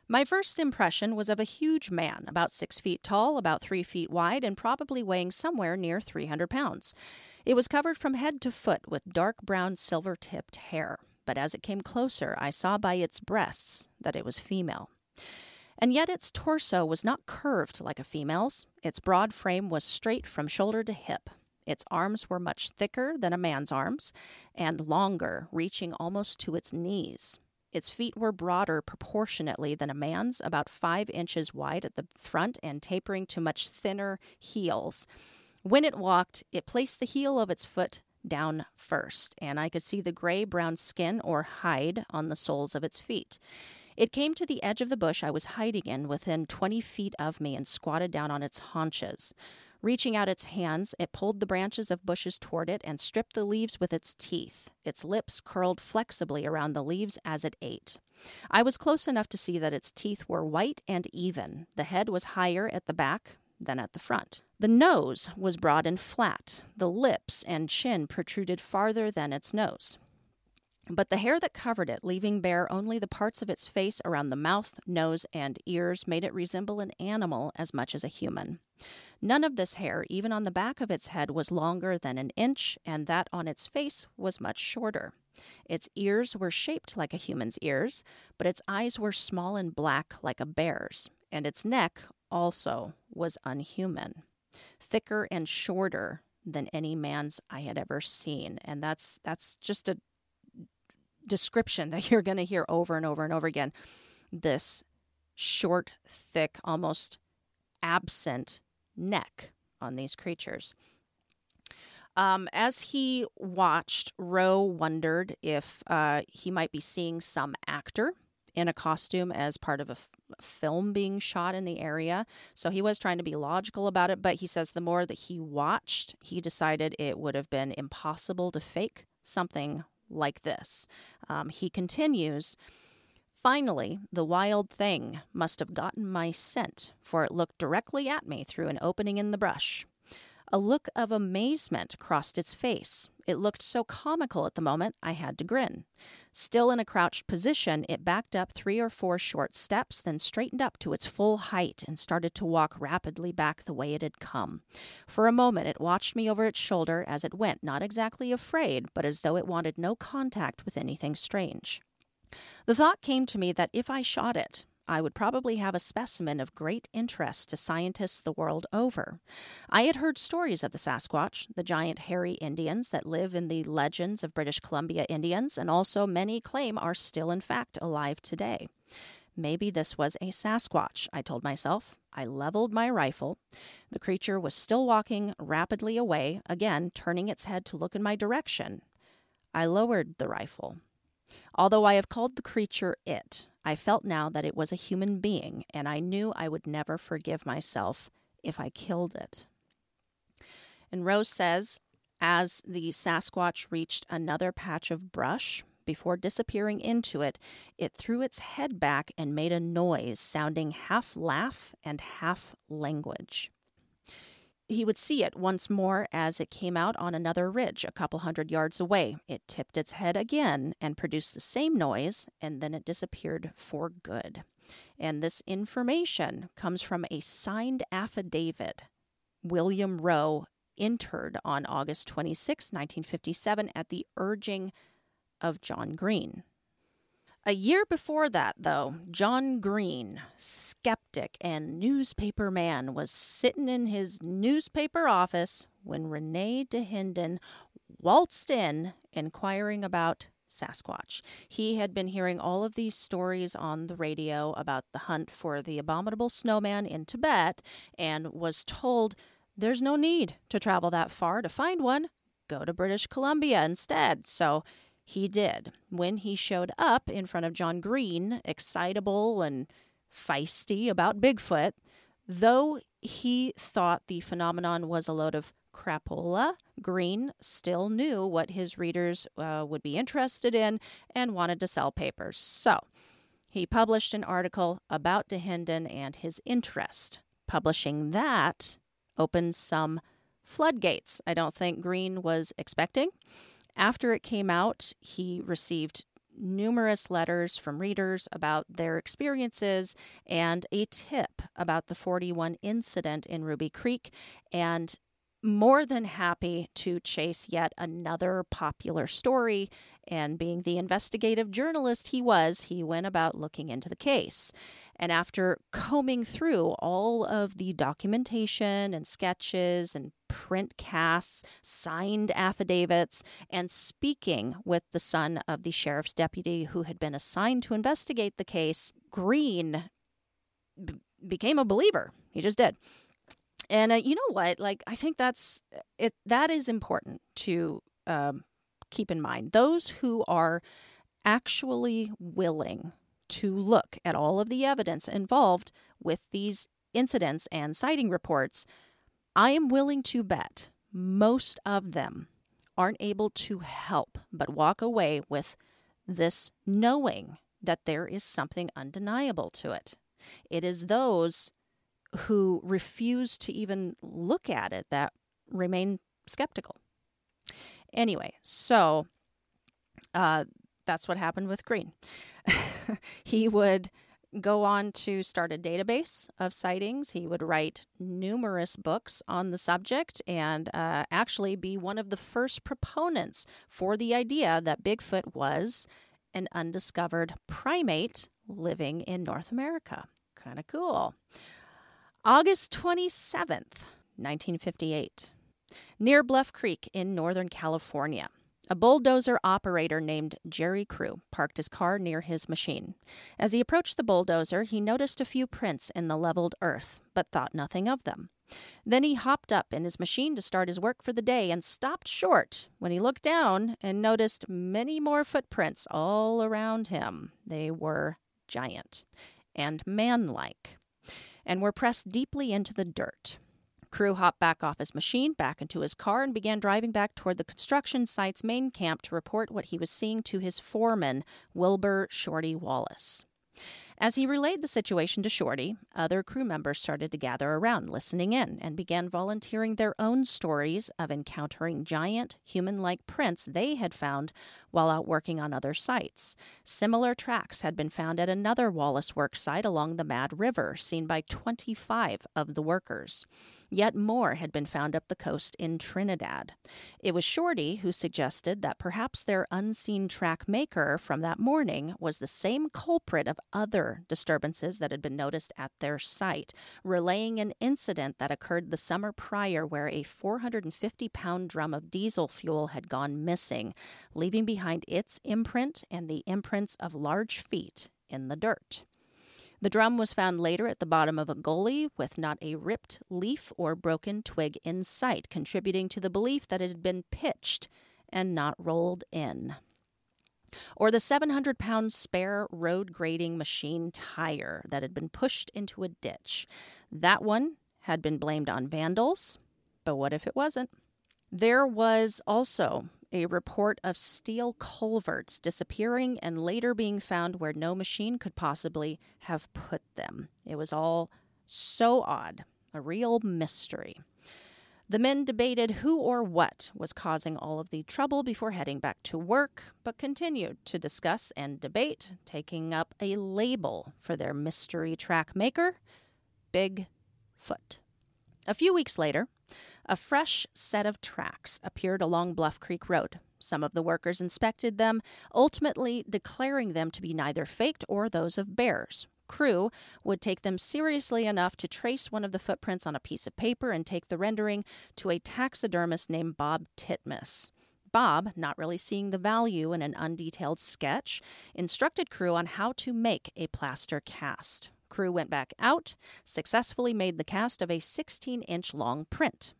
My first impression was of a huge man, about six feet tall, about three feet wide, and probably weighing somewhere near 300 pounds. It was covered from head to foot with dark brown silver tipped hair, but as it came closer, I saw by its breasts that it was female. And yet its torso was not curved like a female's. Its broad frame was straight from shoulder to hip. Its arms were much thicker than a man's arms and longer, reaching almost to its knees. Its feet were broader proportionately than a man's, about five inches wide at the front and tapering to much thinner heels. When it walked, it placed the heel of its foot down first, and I could see the gray brown skin or hide on the soles of its feet. It came to the edge of the bush I was hiding in within 20 feet of me and squatted down on its haunches. Reaching out its hands, it pulled the branches of bushes toward it and stripped the leaves with its teeth. Its lips curled flexibly around the leaves as it ate. I was close enough to see that its teeth were white and even. The head was higher at the back, than at the front. The nose was broad and flat. The lips and chin protruded farther than its nose. But the hair that covered it, leaving bare only the parts of its face around the mouth, nose, and ears, made it resemble an animal as much as a human. None of this hair, even on the back of its head, was longer than an inch, and that on its face was much shorter. Its ears were shaped like a human's ears, but its eyes were small and black like a bear's, and its neck also was unhuman, thicker and shorter than any man's I had ever seen. And that's that's just a description that (laughs) you're going to hear over and over and over again. This short, thick, almost absent neck on these creatures. Um, as he watched, Rowe wondered if uh, he might be seeing some actor in a costume as part of a film being shot in the area. So he was trying to be logical about it, but he says the more that he watched, he decided it would have been impossible to fake something like this. Um, he continues. Finally, the wild thing must have gotten my scent, for it looked directly at me through an opening in the brush. A look of amazement crossed its face. It looked so comical at the moment, I had to grin. Still in a crouched position, it backed up three or four short steps, then straightened up to its full height and started to walk rapidly back the way it had come. For a moment, it watched me over its shoulder as it went, not exactly afraid, but as though it wanted no contact with anything strange. The thought came to me that if I shot it, I would probably have a specimen of great interest to scientists the world over. I had heard stories of the Sasquatch, the giant hairy Indians that live in the legends of British Columbia Indians, and also many claim are still in fact alive today. Maybe this was a Sasquatch, I told myself. I leveled my rifle. The creature was still walking rapidly away, again turning its head to look in my direction. I lowered the rifle. Although I have called the creature it, I felt now that it was a human being, and I knew I would never forgive myself if I killed it. And Rowe says, as the Sasquatch reached another patch of brush, before disappearing into it, it threw its head back and made a noise sounding half laugh and half language he would see it once more as it came out on another ridge a couple hundred yards away. It tipped its head again and produced the same noise, and then it disappeared for good. And this information comes from a signed affidavit William Rowe entered on August 26, 1957, at the urging of John Green. A year before that, though, John Green, skeptic and newspaper man, was sitting in his newspaper office when Rene Dahinden waltzed in inquiring about Sasquatch. He had been hearing all of these stories on the radio about the hunt for the abominable snowman in Tibet and was told there's no need to travel that far to find one. Go to British Columbia instead. So he did. When he showed up in front of John Green, excitable and feisty about Bigfoot, though he thought the phenomenon was a load of crapola, Green still knew what his readers uh, would be interested in and wanted to sell papers. So he published an article about Dahinden and his interest. Publishing that opened some floodgates I don't think Green was expecting. After it came out, he received numerous letters from readers about their experiences and a tip about the 41 incident in Ruby Creek and more than happy to chase yet another popular story. And being the investigative journalist he was, he went about looking into the case. And after combing through all of the documentation and sketches and print casts, signed affidavits, and speaking with the son of the sheriff's deputy who had been assigned to investigate the case, Green b- became a believer. He just did. And uh, you know what? Like, I think that's it. That is important to um, keep in mind. Those who are actually willing to look at all of the evidence involved with these incidents and sighting reports, I am willing to bet most of them aren't able to help but walk away with this knowing that there is something undeniable to it. It is those who refuse to even look at it that remain skeptical. Anyway, so uh, that's what happened with Green. (laughs) he would go on to start a database of sightings. He would write numerous books on the subject and uh, actually be one of the first proponents for the idea that Bigfoot was an undiscovered primate living in North America. Kind of cool. August 27th, 1958. Near Bluff Creek in Northern California, a bulldozer operator named Jerry Crew parked his car near his machine. As he approached the bulldozer, he noticed a few prints in the leveled earth, but thought nothing of them. Then he hopped up in his machine to start his work for the day and stopped short when he looked down and noticed many more footprints all around him. They were giant and manlike and were pressed deeply into the dirt. Crew hopped back off his machine, back into his car, and began driving back toward the construction site's main camp to report what he was seeing to his foreman, Wilbur Shorty Wallace. As he relayed the situation to Shorty, other crew members started to gather around, listening in, and began volunteering their own stories of encountering giant, human like prints they had found while out working on other sites. Similar tracks had been found at another Wallace work site along the Mad River, seen by 25 of the workers. Yet more had been found up the coast in Trinidad. It was Shorty who suggested that perhaps their unseen track maker from that morning was the same culprit of other disturbances that had been noticed at their site, relaying an incident that occurred the summer prior where a 450 pound drum of diesel fuel had gone missing, leaving behind its imprint and the imprints of large feet in the dirt. The drum was found later at the bottom of a gully with not a ripped leaf or broken twig in sight, contributing to the belief that it had been pitched and not rolled in. Or the 700 pound spare road grading machine tire that had been pushed into a ditch. That one had been blamed on vandals, but what if it wasn't? There was also a report of steel culverts disappearing and later being found where no machine could possibly have put them. It was all so odd, a real mystery. The men debated who or what was causing all of the trouble before heading back to work, but continued to discuss and debate, taking up a label for their mystery track maker Big Foot. A few weeks later, a fresh set of tracks appeared along Bluff Creek Road. Some of the workers inspected them, ultimately declaring them to be neither faked or those of bears. Crew would take them seriously enough to trace one of the footprints on a piece of paper and take the rendering to a taxidermist named Bob Titmus. Bob, not really seeing the value in an undetailed sketch, instructed Crew on how to make a plaster cast. Crew went back out, successfully made the cast of a 16 inch long print.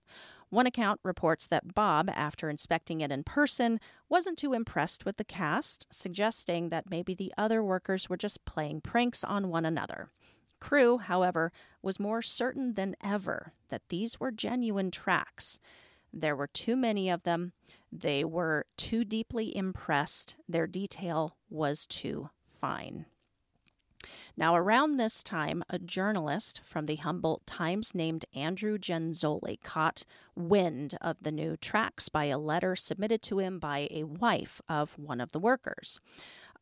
One account reports that Bob, after inspecting it in person, wasn't too impressed with the cast, suggesting that maybe the other workers were just playing pranks on one another. Crew, however, was more certain than ever that these were genuine tracks. There were too many of them. They were too deeply impressed. Their detail was too fine. Now, around this time, a journalist from the Humboldt Times named Andrew Genzoli caught wind of the new tracks by a letter submitted to him by a wife of one of the workers.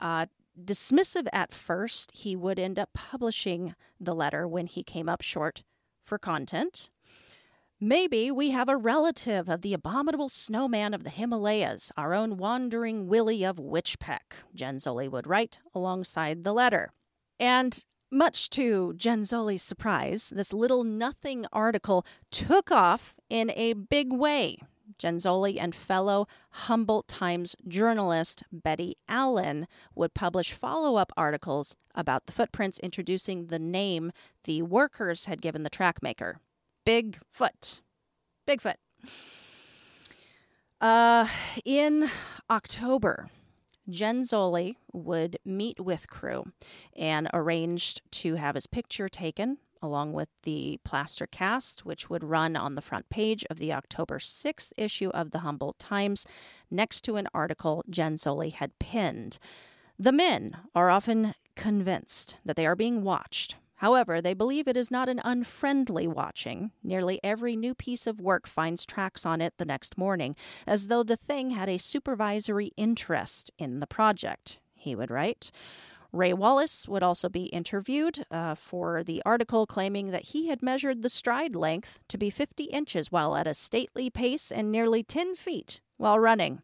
Uh, dismissive at first, he would end up publishing the letter when he came up short for content. Maybe we have a relative of the abominable snowman of the Himalayas, our own wandering Willie of Weitchpec, Genzoli would write alongside the letter. And much to Genzoli's surprise, this little nothing article took off in a big way. Genzoli and fellow Humboldt Times journalist Betty Allen would publish follow up articles about the footprints introducing the name the workers had given the track maker Bigfoot. Bigfoot. Uh, in October, Genzoli would meet with crew and arranged to have his picture taken along with the plaster cast, which would run on the front page of the October 6th issue of the Humboldt Times, next to an article Genzoli had pinned. The men are often convinced that they are being watched However, they believe it is not an unfriendly watching. Nearly every new piece of work finds tracks on it the next morning, as though the thing had a supervisory interest in the project, he would write. Ray Wallace would also be interviewed uh, for the article claiming that he had measured the stride length to be 50 inches while at a stately pace and nearly 10 feet while running.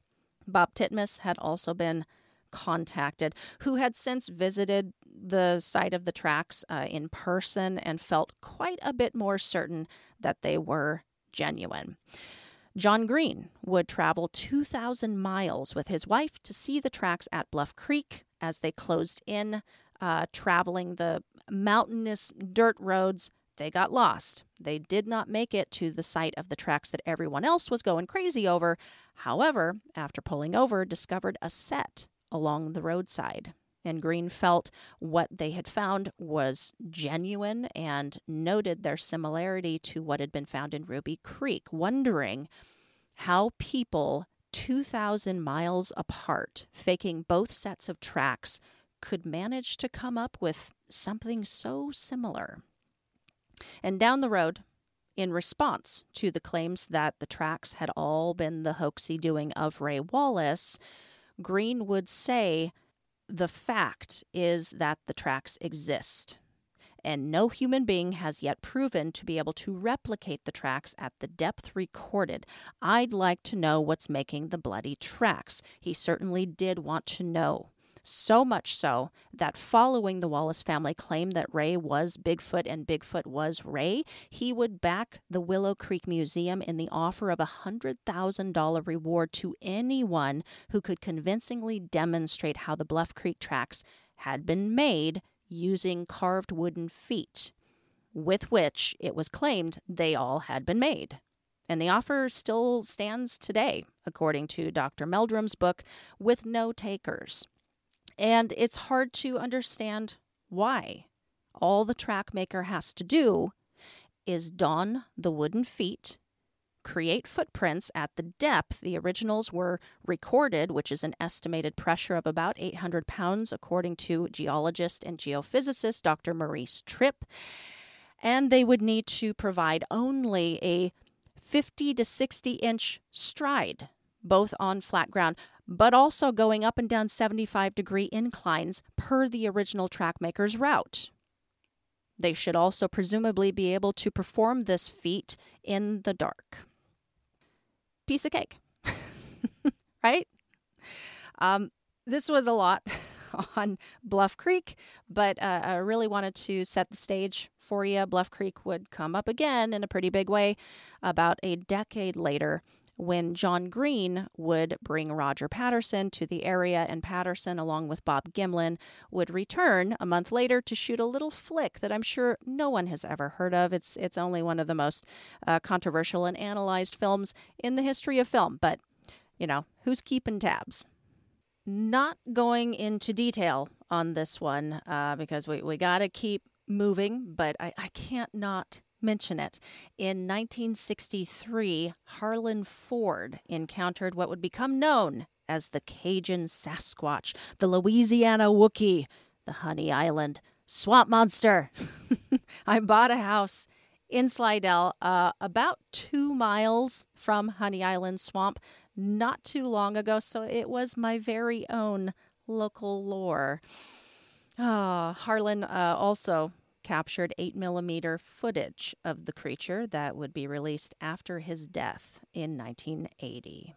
Bob Titmus had also been contacted, who had since visited the site of the tracks uh, in person and felt quite a bit more certain that they were genuine. John Green would travel 2,000 miles with his wife to see the tracks at Bluff Creek as they closed in, uh, traveling the mountainous dirt roads. They got lost. They did not make it to the site of the tracks that everyone else was going crazy over. However, after pulling over, discovered a set along the roadside and Green felt what they had found was genuine and noted their similarity to what had been found in Ruby Creek, wondering how people 2,000 miles apart, faking both sets of tracks, could manage to come up with something so similar. And down the road, in response to the claims that the tracks had all been the hoaxy doing of Ray Wallace, Green would say the fact is that the tracks exist, and no human being has yet proven to be able to replicate the tracks at the depth recorded. I'd like to know what's making the bloody tracks. He certainly did want to know. So much so that following the Wallace family claim that Ray was Bigfoot and Bigfoot was Ray, he would back the Willow Creek Museum in the offer of a $100,000 reward to anyone who could convincingly demonstrate how the Bluff Creek tracks had been made using carved wooden feet, with which it was claimed they all had been made. And the offer still stands today, according to Dr. Meldrum's book, with no takers. And it's hard to understand why. All the track maker has to do is don the wooden feet, create footprints at the depth the originals were recorded, which is an estimated pressure of about 800 pounds, according to geologist and geophysicist Dr. Maurice Tripp. And they would need to provide only a 50 to 60 inch stride, both on flat ground but also going up and down 75 degree inclines per the original trackmaker's route. They should also presumably be able to perform this feat in the dark. Piece of cake, (laughs) right? Um, this was a lot (laughs) on Bluff Creek, but uh, I really wanted to set the stage for you. Bluff Creek would come up again in a pretty big way about a decade later when John Green would bring Roger Patterson to the area, and Patterson, along with Bob Gimlin, would return a month later to shoot a little flick that I'm sure no one has ever heard of. It's it's only one of the most uh, controversial and analyzed films in the history of film, but you know who's keeping tabs? Not going into detail on this one uh, because we we got to keep moving, but I, I can't not mention it. In 1963, Harlan Ford encountered what would become known as the Cajun Sasquatch, the Louisiana Wookiee, the Honey Island Swamp Monster. (laughs) I bought a house in Slidell, uh, about two miles from Honey Island Swamp, not too long ago, so it was my very own local lore. Ah, Harlan uh, also captured 8 millimeter footage of the creature that would be released after his death in 1980.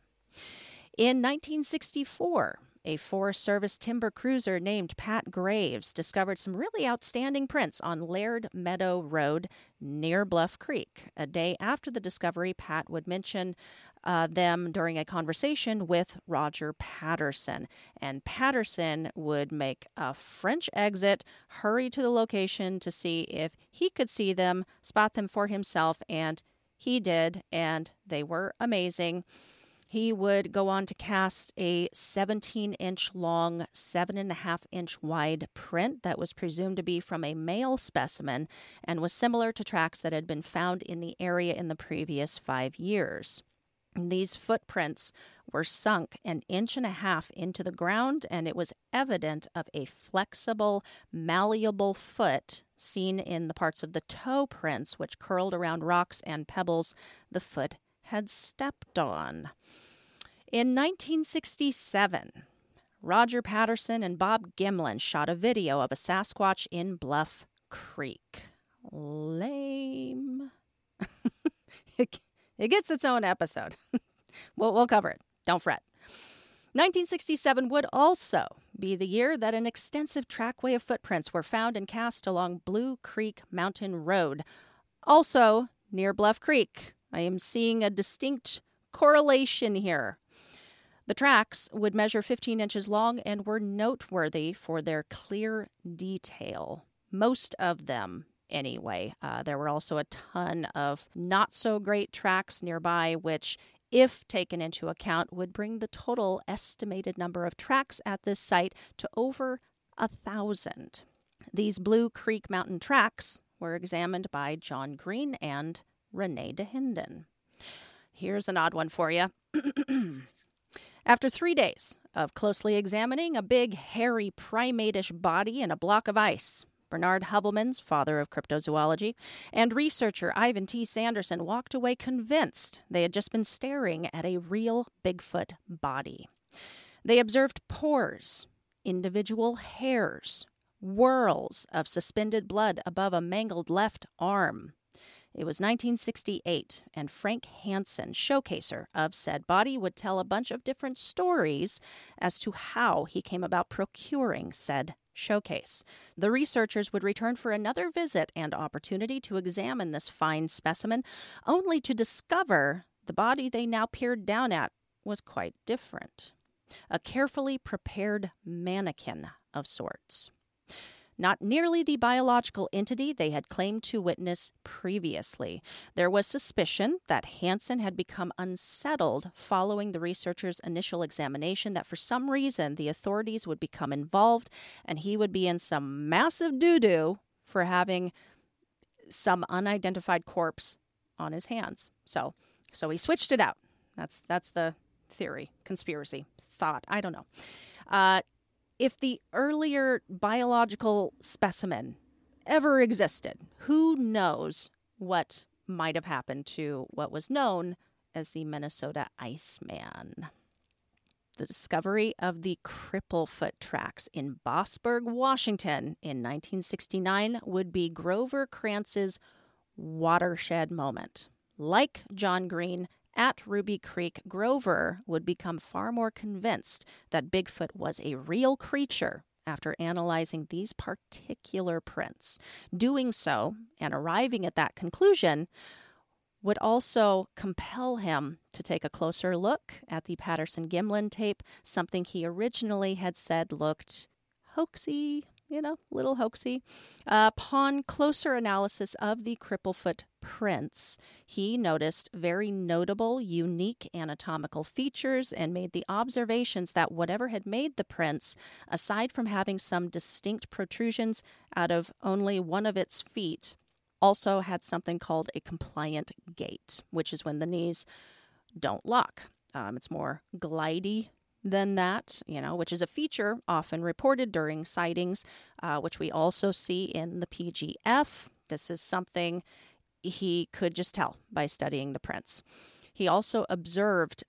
In 1964, a Forest Service timber cruiser named Pat Graves discovered some really outstanding prints on Laird Meadow Road near Bluff Creek. A day after the discovery, Pat would mention uh, them during a conversation with Roger Patterson. And Patterson would make a French exit, hurry to the location to see if he could see them, spot them for himself, and he did, and they were amazing. He would go on to cast a 17 inch long, 7.5 inch wide print that was presumed to be from a male specimen and was similar to tracks that had been found in the area in the previous five years. These footprints were sunk an inch and a half into the ground, and it was evident of a flexible, malleable foot seen in the parts of the toe prints which curled around rocks and pebbles the foot had stepped on. In 1967, Roger Patterson and Bob Gimlin shot a video of a Sasquatch in Bluff Creek. Lame. (laughs) It gets its own episode. (laughs) we'll, we'll cover it. Don't fret. 1967 would also be the year that an extensive trackway of footprints were found and cast along Blue Creek Mountain Road, also near Bluff Creek. I am seeing a distinct correlation here. The tracks would measure 15 inches long and were noteworthy for their clear detail. Most of them anyway. Uh, there were also a ton of not so great tracks nearby, which, if taken into account, would bring the total estimated number of tracks at this site to over a thousand. These Blue Creek Mountain tracks were examined by John Green and Renee de Dahinden. Here's an odd one for you. (clears throat) After three days of closely examining a big, hairy, primate-ish body in a block of ice, Bernard Heuvelmans, father of cryptozoology, and researcher Ivan T. Sanderson walked away convinced they had just been staring at a real Bigfoot body. They observed pores, individual hairs, whirls of suspended blood above a mangled left arm. It was 1968, and Frank Hansen, showcaser of said body, would tell a bunch of different stories as to how he came about procuring said showcase. The researchers would return for another visit and opportunity to examine this fine specimen, only to discover the body they now peered down at was quite different. A carefully prepared mannequin of sorts not nearly the biological entity they had claimed to witness previously. There was suspicion that Hansen had become unsettled following the researchers' initial examination, that for some reason the authorities would become involved and he would be in some massive doo doo for having some unidentified corpse on his hands. So, so he switched it out. That's that's the theory, conspiracy, thought. I don't know. Uh, if the earlier biological specimen ever existed, who knows what might have happened to what was known as the Minnesota Iceman? The discovery of the Cripplefoot tracks in Bossburg, Washington in 1969 would be Grover Krantz's watershed moment. Like John Green at Ruby Creek, Grover would become far more convinced that Bigfoot was a real creature after analyzing these particular prints. Doing so and arriving at that conclusion would also compel him to take a closer look at the Patterson Gimlin tape, something he originally had said looked hoaxy, you know, little hoaxy. Uh, upon closer analysis of the Cripplefoot prints, he noticed very notable, unique anatomical features and made the observations that whatever had made the prints, aside from having some distinct protrusions out of only one of its feet, also had something called a compliant gait, which is when the knees don't lock. Um, it's more glidey than that, you know, which is a feature often reported during sightings, uh, which we also see in the PGF. This is something he could just tell by studying the prints. He also observed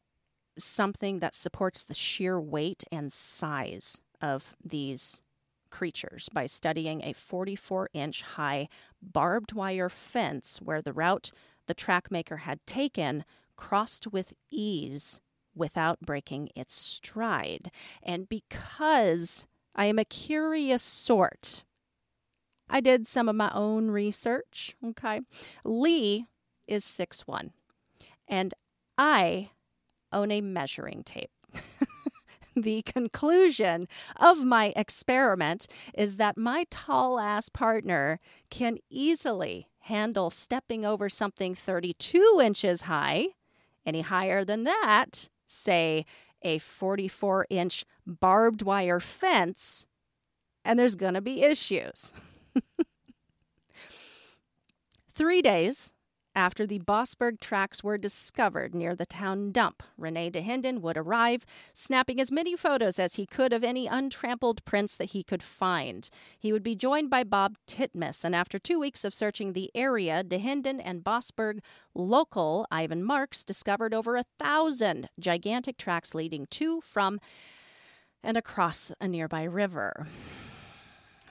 something that supports the sheer weight and size of these creatures by studying a 44 inch high barbed wire fence where the route the trackmaker had taken crossed with ease without breaking its stride. And because I am a curious sort, I did some of my own research. Okay. Lee is six one, and I own a measuring tape. (laughs) the conclusion of my experiment is that my tall ass partner can easily handle stepping over something 32 inches high. Any higher than that, say a 44 inch barbed wire fence, and there's going to be issues. (laughs) Three days after the Bossburg tracks were discovered near the town dump, Rene de Dahinden would arrive, snapping as many photos as he could of any untrampled prints that he could find. He would be joined by Bob Titmus, and after two weeks of searching the area, de Dahinden and Bossburg local Ivan Marks discovered over a thousand gigantic tracks leading to, from, and across a nearby river.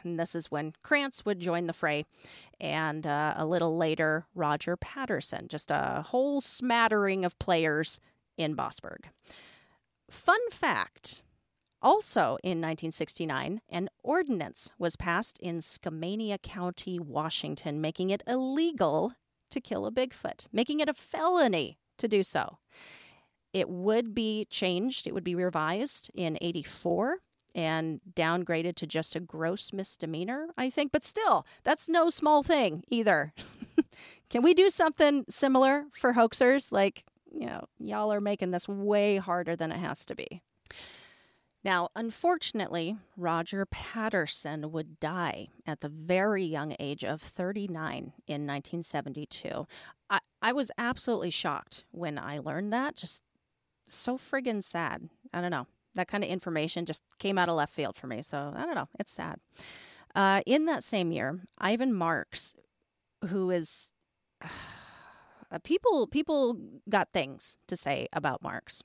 And this is when Krantz would join the fray, and uh, a little later, Roger Patterson. Just a whole smattering of players in Bossburg. Fun fact also in 1969, an ordinance was passed in Skamania County, Washington, making it illegal to kill a Bigfoot, making it a felony to do so. It would be changed, it would be revised in 84 and downgraded to just a gross misdemeanor, I think. But still, that's no small thing either. (laughs) Can we do something similar for hoaxers? Like, you know, y'all are making this way harder than it has to be. Now, unfortunately, Roger Patterson would die at the very young age of 39 in 1972. I, I was absolutely shocked when I learned that. Just so friggin' sad. I don't know that kind of information just came out of left field for me. So I don't know. It's sad. Uh, in that same year, Ivan Marks, who is (sighs) uh, people people got things to say about Marks.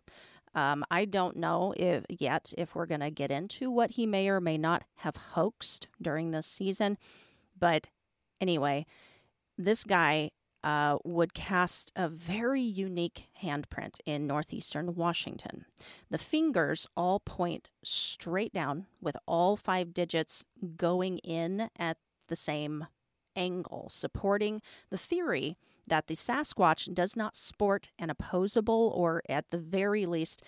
Um, I don't know if yet if we're going to get into what he may or may not have hoaxed during this season, but anyway, this guy uh, would cast a very unique handprint in northeastern Washington. The fingers all point straight down, with all five digits going in at the same angle, supporting the theory that the Sasquatch does not sport an opposable or, at the very least,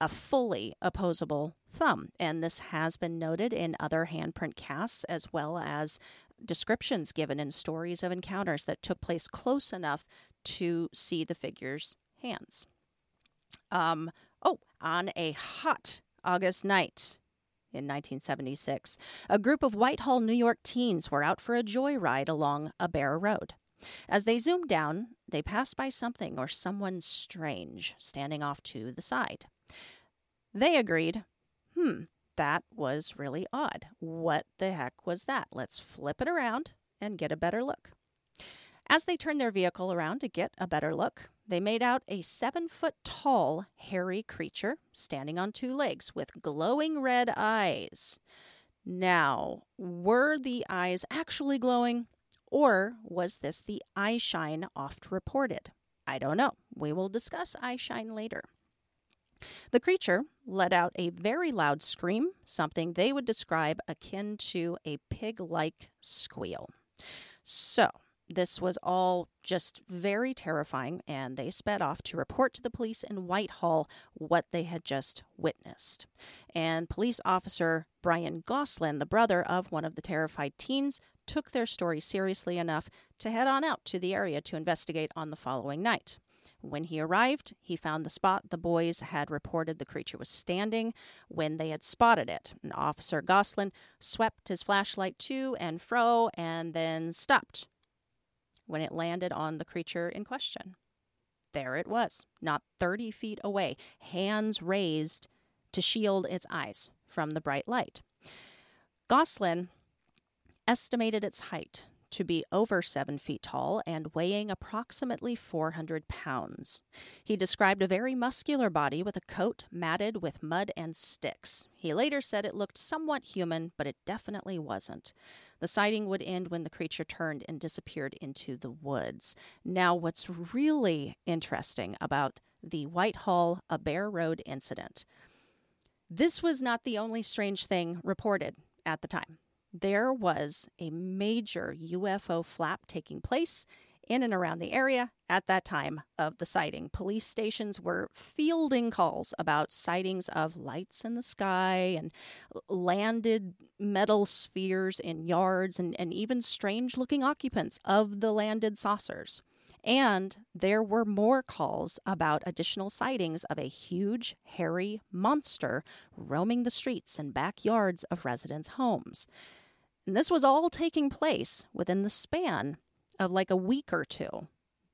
a fully opposable thumb. And this has been noted in other handprint casts as well as descriptions given in stories of encounters that took place close enough to see the figure's hands. Um, oh, on a hot August night in 1976, a group of Whitehall, New York teens were out for a joyride along Abair Road. As they zoomed down, they passed by something or someone strange standing off to the side. They agreed, hmm, that was really odd. What the heck was that? Let's flip it around and get a better look. As they turned their vehicle around to get a better look, they made out a seven foot tall, hairy creature standing on two legs with glowing red eyes. Now, were the eyes actually glowing, or was this the eye shine oft reported? I don't know. We will discuss eye shine later. The creature let out a very loud scream, something they would describe akin to a pig like squeal. So, This was all just very terrifying, and they sped off to report to the police in Whitehall what they had just witnessed. And police officer Brian Gosselin, the brother of one of the terrified teens, took their story seriously enough to head on out to the area to investigate on the following night. When he arrived, he found the spot the boys had reported the creature was standing when they had spotted it. And Officer Gosselin swept his flashlight to and fro and then stopped when it landed on the creature in question. There it was, not 30 feet away, hands raised to shield its eyes from the bright light. Gosselin estimated its height to be over seven feet tall and weighing approximately 400 pounds. He described a very muscular body with a coat matted with mud and sticks. He later said it looked somewhat human, but it definitely wasn't. The sighting would end when the creature turned and disappeared into the woods. Now, what's really interesting about the Whitehall Abair Road incident. This was not the only strange thing reported at the time there was a major UFO flap taking place in and around the area at that time of the sighting. Police stations were fielding calls about sightings of lights in the sky and landed metal spheres in yards and, and even strange looking occupants of the landed saucers. And there were more calls about additional sightings of a huge, hairy monster roaming the streets and backyards of residents' homes. And this was all taking place within the span of like a week or two.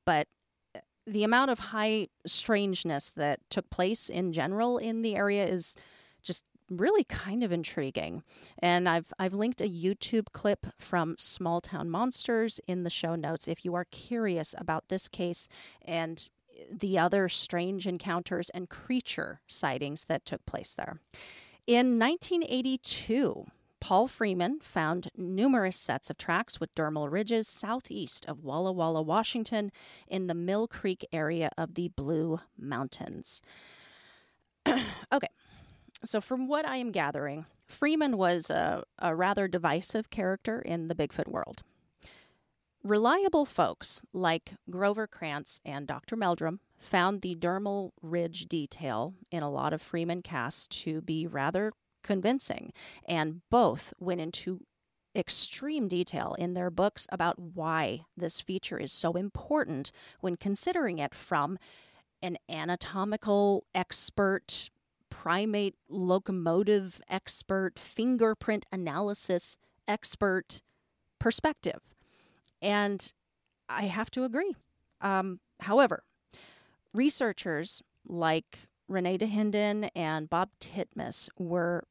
But uh, the amount of high strangeness that took place in general in the area is just really kind of intriguing. And I've I've linked a YouTube clip from Small Town Monsters in the show notes if you are curious about this case and uh, the other strange encounters and creature sightings that took place there. In 1982, Paul Freeman found numerous sets of tracks with dermal ridges southeast of Walla Walla, Washington, in the Mill Creek area of the Blue Mountains. (clears throat) okay, so from what I am gathering, Freeman was a, a rather divisive character in the Bigfoot world. Reliable folks like Grover Krantz and Dr. Meldrum found the dermal ridge detail in a lot of Freeman casts to be rather convincing. And both went into extreme detail in their books about why this feature is so important when considering it from an anatomical expert, primate locomotive expert, fingerprint analysis expert perspective. And I have to agree. Um, however, researchers like René Dahinden and Bob Titmus were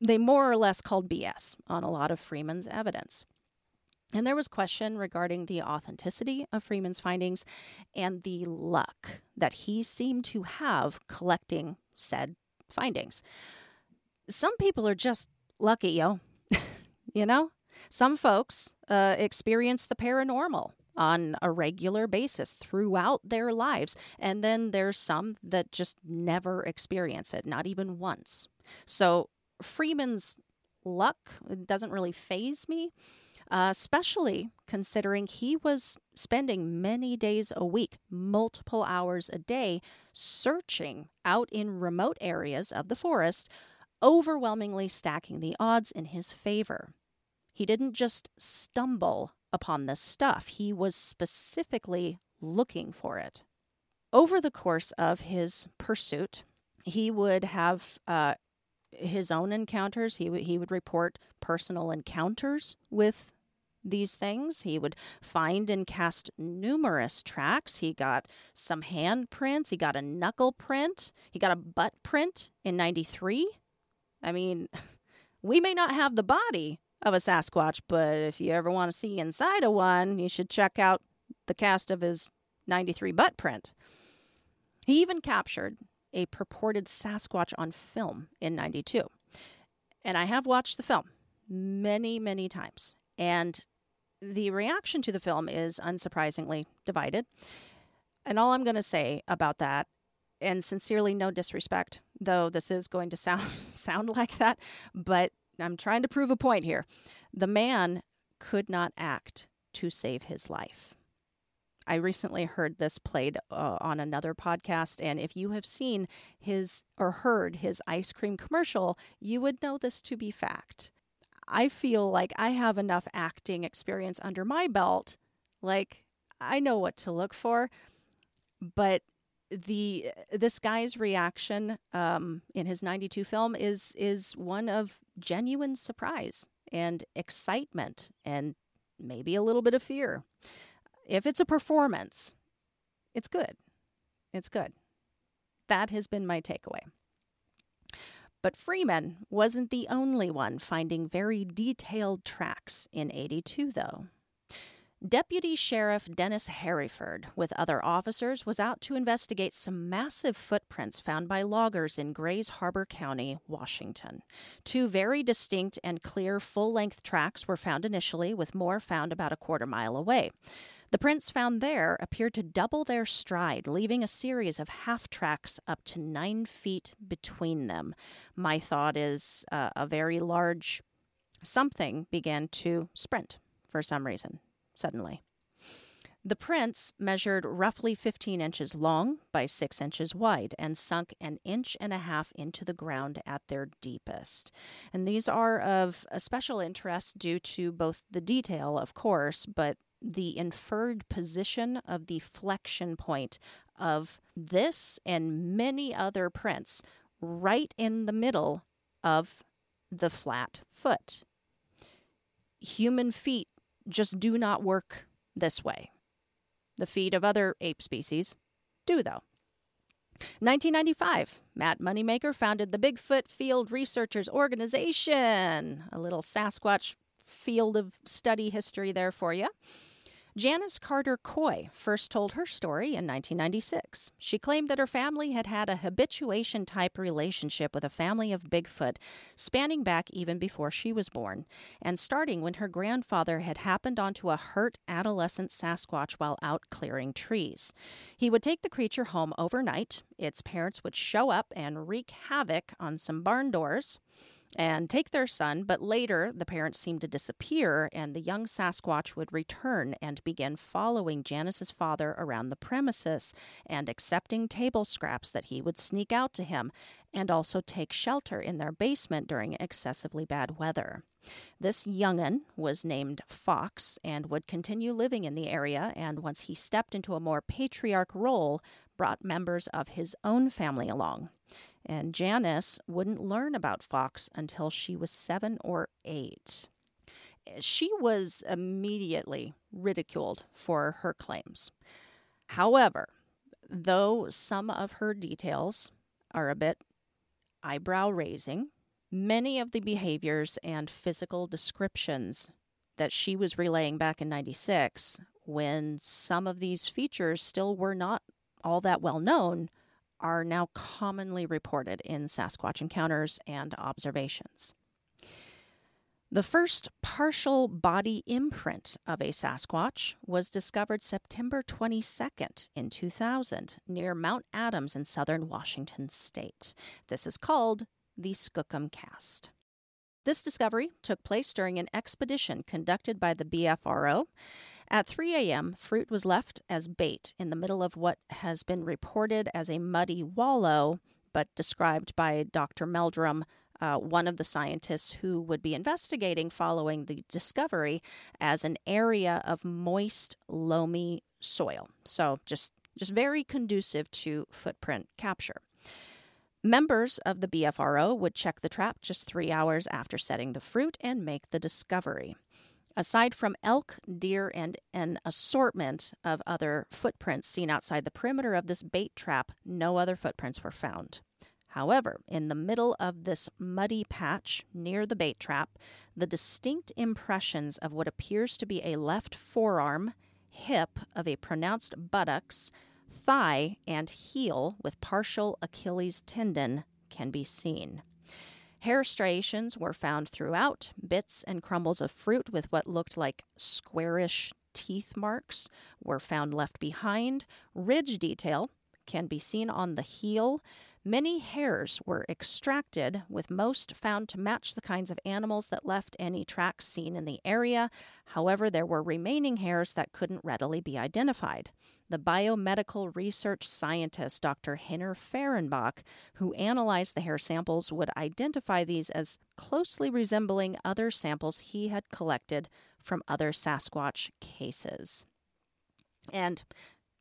they more or less called BS on a lot of Freeman's evidence. And there was question regarding the authenticity of Freeman's findings and the luck that he seemed to have collecting said findings. Some people are just lucky, yo. (laughs) you know? Some folks uh, experience the paranormal on a regular basis throughout their lives. And then there's some that just never experience it, not even once. So Freeman's luck doesn't really phase me, uh, especially considering he was spending many days a week, multiple hours a day, searching out in remote areas of the forest, overwhelmingly stacking the odds in his favor. He didn't just stumble upon this stuff, he was specifically looking for it. Over the course of his pursuit, he would have uh, his own encounters. He would he would report personal encounters with these things. He would find and cast numerous tracks. He got some handprints. He got a knuckle print. He got a butt print in 93. I mean, (laughs) we may not have the body of a Sasquatch, but if you ever want to see inside of one, you should check out the cast of his 93 butt print. He even captured a purported Sasquatch on film in 92. And I have watched the film many, many times. And the reaction to the film is unsurprisingly divided. And all I'm going to say about that, and sincerely no disrespect, though this is going to (laughs) sound sound like that, but I'm trying to prove a point here. The man could not act to save his life. I recently heard this played uh, on another podcast, and if you have seen his or heard his ice cream commercial, you would know this to be fact. I feel like I have enough acting experience under my belt. Like, I know what to look for, but the this guy's reaction um, in his 92 film is is one of genuine surprise and excitement and maybe a little bit of fear if it's a performance it's good it's good that has been my takeaway but freeman wasn't the only one finding very detailed tracks in 82 though Deputy Sheriff Dennis Heryford, with other officers, was out to investigate some massive footprints found by loggers in Grays Harbor County, Washington. Two very distinct and clear full length tracks were found initially, with more found about a quarter mile away. The prints found there appeared to double their stride, leaving a series of half tracks up to nine feet between them. My thought is uh, a very large something began to sprint for some reason suddenly. The prints measured roughly 15 inches long by 6 inches wide and sunk an inch and a half into the ground at their deepest. And these are of a special interest due to both the detail, of course, but the inferred position of the flexion point of this and many other prints right in the middle of the flat foot. Human feet just do not work this way. The feet of other ape species do, though. 1995, Matt Moneymaker founded the Bigfoot Field Researchers Organization, a little Sasquatch field of study history there for you. Janice Carter Coy first told her story in 1996. She claimed that her family had had a habituation type relationship with a family of Bigfoot spanning back even before she was born, and starting when her grandfather had happened onto a hurt adolescent Sasquatch while out clearing trees. He would take the creature home overnight. Its parents would show up and wreak havoc on some barn doors and take their son, but later the parents seemed to disappear, and the young Sasquatch would return and begin following Janice's father around the premises and accepting table scraps that he would sneak out to him, and also take shelter in their basement during excessively bad weather. This young'un was named Fox and would continue living in the area, and once he stepped into a more patriarch role, brought members of his own family along. And Janice wouldn't learn about Fox until she was seven or eight. She was immediately ridiculed for her claims. However, though some of her details are a bit eyebrow raising, many of the behaviors and physical descriptions that she was relaying back in 96, when some of these features still were not all that well known, are now commonly reported in Sasquatch encounters and observations. The first partial body imprint of a Sasquatch was discovered September 22nd in 2000 near Mount Adams in southern Washington state. This is called the Skookum Cast. This discovery took place during an expedition conducted by the BFRO at 3 a.m., fruit was left as bait in the middle of what has been reported as a muddy wallow, but described by Dr. Meldrum, uh, one of the scientists who would be investigating following the discovery, as an area of moist, loamy soil. So just just very conducive to footprint capture. Members of the BFRO would check the trap just three hours after setting the fruit and make the discovery. Aside from elk, deer, and an assortment of other footprints seen outside the perimeter of this bait trap, no other footprints were found. However, in the middle of this muddy patch near the bait trap, the distinct impressions of what appears to be a left forearm, hip of a pronounced buttocks, thigh, and heel with partial Achilles tendon can be seen. Hair striations were found throughout, bits and crumbles of fruit with what looked like squarish teeth marks were found left behind. Ridge detail can be seen on the heel. Many hairs were extracted, with most found to match the kinds of animals that left any tracks seen in the area. However, there were remaining hairs that couldn't readily be identified. The biomedical research scientist Dr. Henner Fahrenbach, who analyzed the hair samples, would identify these as closely resembling other samples he had collected from other Sasquatch cases. And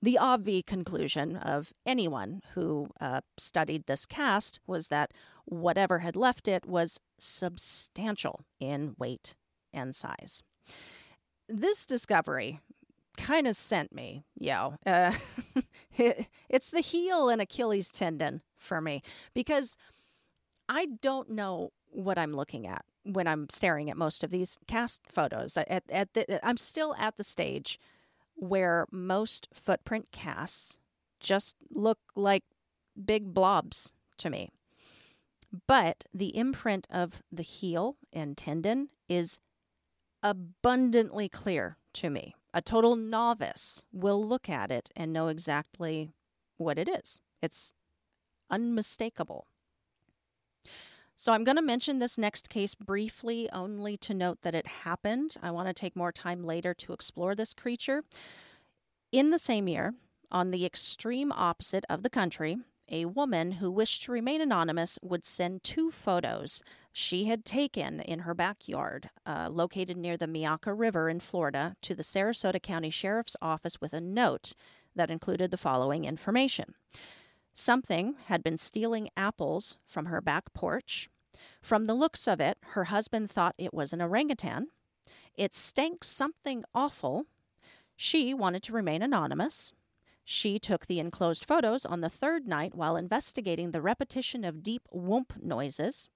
the obvious conclusion of anyone who uh, studied this cast was that whatever had left it was substantial in weight and size. This discovery kind of sent me, yo. Uh, (laughs) it, it's the heel and Achilles tendon for me because I don't know what I'm looking at when I'm staring at most of these cast photos. At, at the, I'm still at the stage where most footprint casts just look like big blobs to me. But the imprint of the heel and tendon is abundantly clear to me. A total novice will look at it and know exactly what it is. It's unmistakable. So I'm going to mention this next case briefly, only to note that it happened. I want to take more time later to explore this creature. In the same year, on the extreme opposite of the country, a woman who wished to remain anonymous would send two photos she had taken in her backyard, uh, located near the Myakka River in Florida, to the Sarasota County Sheriff's Office with a note that included the following information. Something had been stealing apples from her back porch. From the looks of it, her husband thought it was an orangutan. It stank something awful. She wanted to remain anonymous. She took the enclosed photos on the third night while investigating the repetition of deep whoomp noises.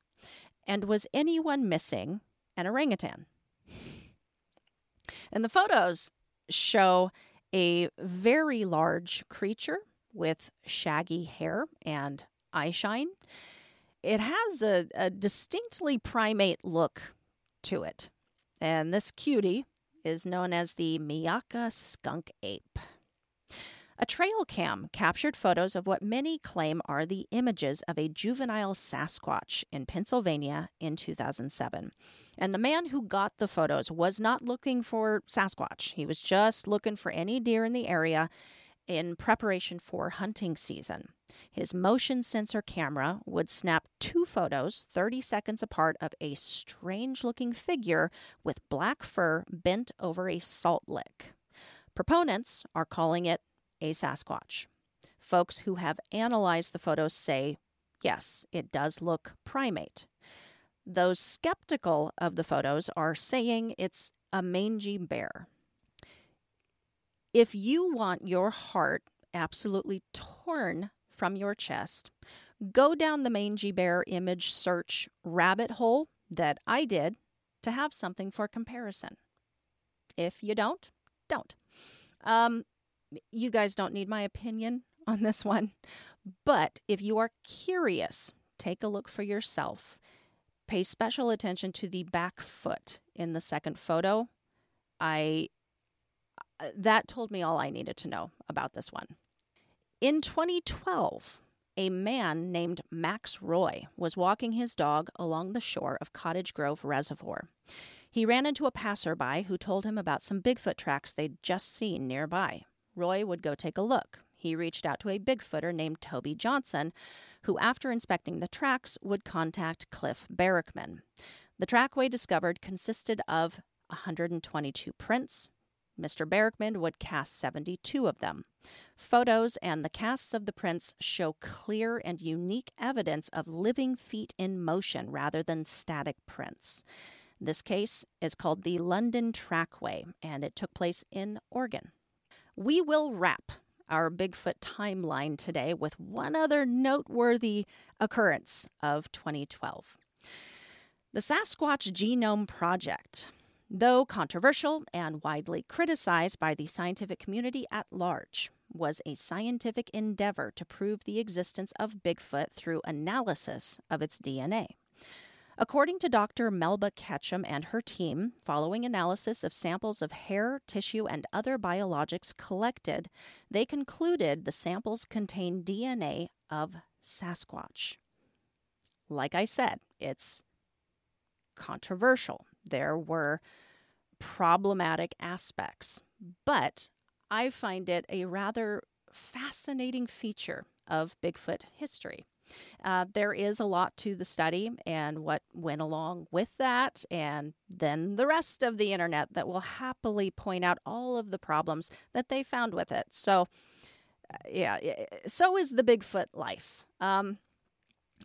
And was anyone missing an orangutan? And the photos show a very large creature with shaggy hair and eye shine. It has a, a distinctly primate look to it. And this cutie is known as the Myakka skunk ape. A trail cam captured photos of what many claim are the images of a juvenile Sasquatch in Pennsylvania in 2007. And the man who got the photos was not looking for Sasquatch, he was just looking for any deer in the area in preparation for hunting season. His motion sensor camera would snap two photos 30 seconds apart of a strange looking figure with black fur bent over a salt lick. Proponents are calling it a Sasquatch. Folks who have analyzed the photos say, yes, it does look primate. Those skeptical of the photos are saying it's a mangy bear. If you want your heart absolutely torn from your chest, go down the mangy bear image search rabbit hole that I did to have something for comparison. If you don't, don't. Um, you guys don't need my opinion on this one, but if you are curious, take a look for yourself. Pay special attention to the back foot in the second photo. I uh, that told me all I needed to know about this one. In 2012, a man named Max Roy was walking his dog along the shore of Cottage Grove Reservoir. He ran into a passerby who told him about some Bigfoot tracks they'd just seen nearby. Roy would go take a look. He reached out to a Bigfooter named Toby Johnson, who, after inspecting the tracks, would contact Cliff Barackman. The trackway discovered consisted of 122 prints, Mr. Barackman would cast 72 of them. Photos and the casts of the prints show clear and unique evidence of living feet in motion rather than static prints. This case is called the London Trackway, and it took place in Oregon. We will wrap our Bigfoot timeline today with one other noteworthy occurrence of 2012. The Sasquatch Genome Project though controversial and widely criticized by the scientific community at large, was a scientific endeavor to prove the existence of Bigfoot through analysis of its DNA. According to Dr. Melba Ketchum and her team, following analysis of samples of hair, tissue, and other biologics collected, they concluded the samples contained DNA of Sasquatch. Like I said, it's controversial. There were problematic aspects, but I find it a rather fascinating feature of Bigfoot history. Uh, there is a lot to the study and what went along with that, and then the rest of the internet that will happily point out all of the problems that they found with it. So, uh, yeah, so is the Bigfoot life. Um,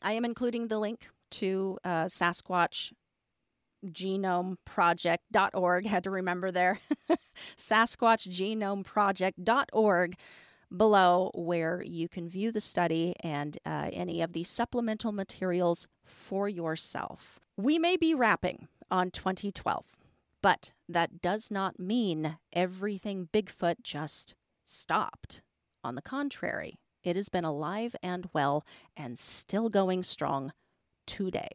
I am including the link to uh, Sasquatch genomeproject.org had to remember there. (laughs) Sasquatchgenomeproject.org below where you can view the study and uh, any of the supplemental materials for yourself. We may be wrapping on 2012 but that does not mean everything bigfoot just stopped. On the contrary it has been alive and well and still going strong today.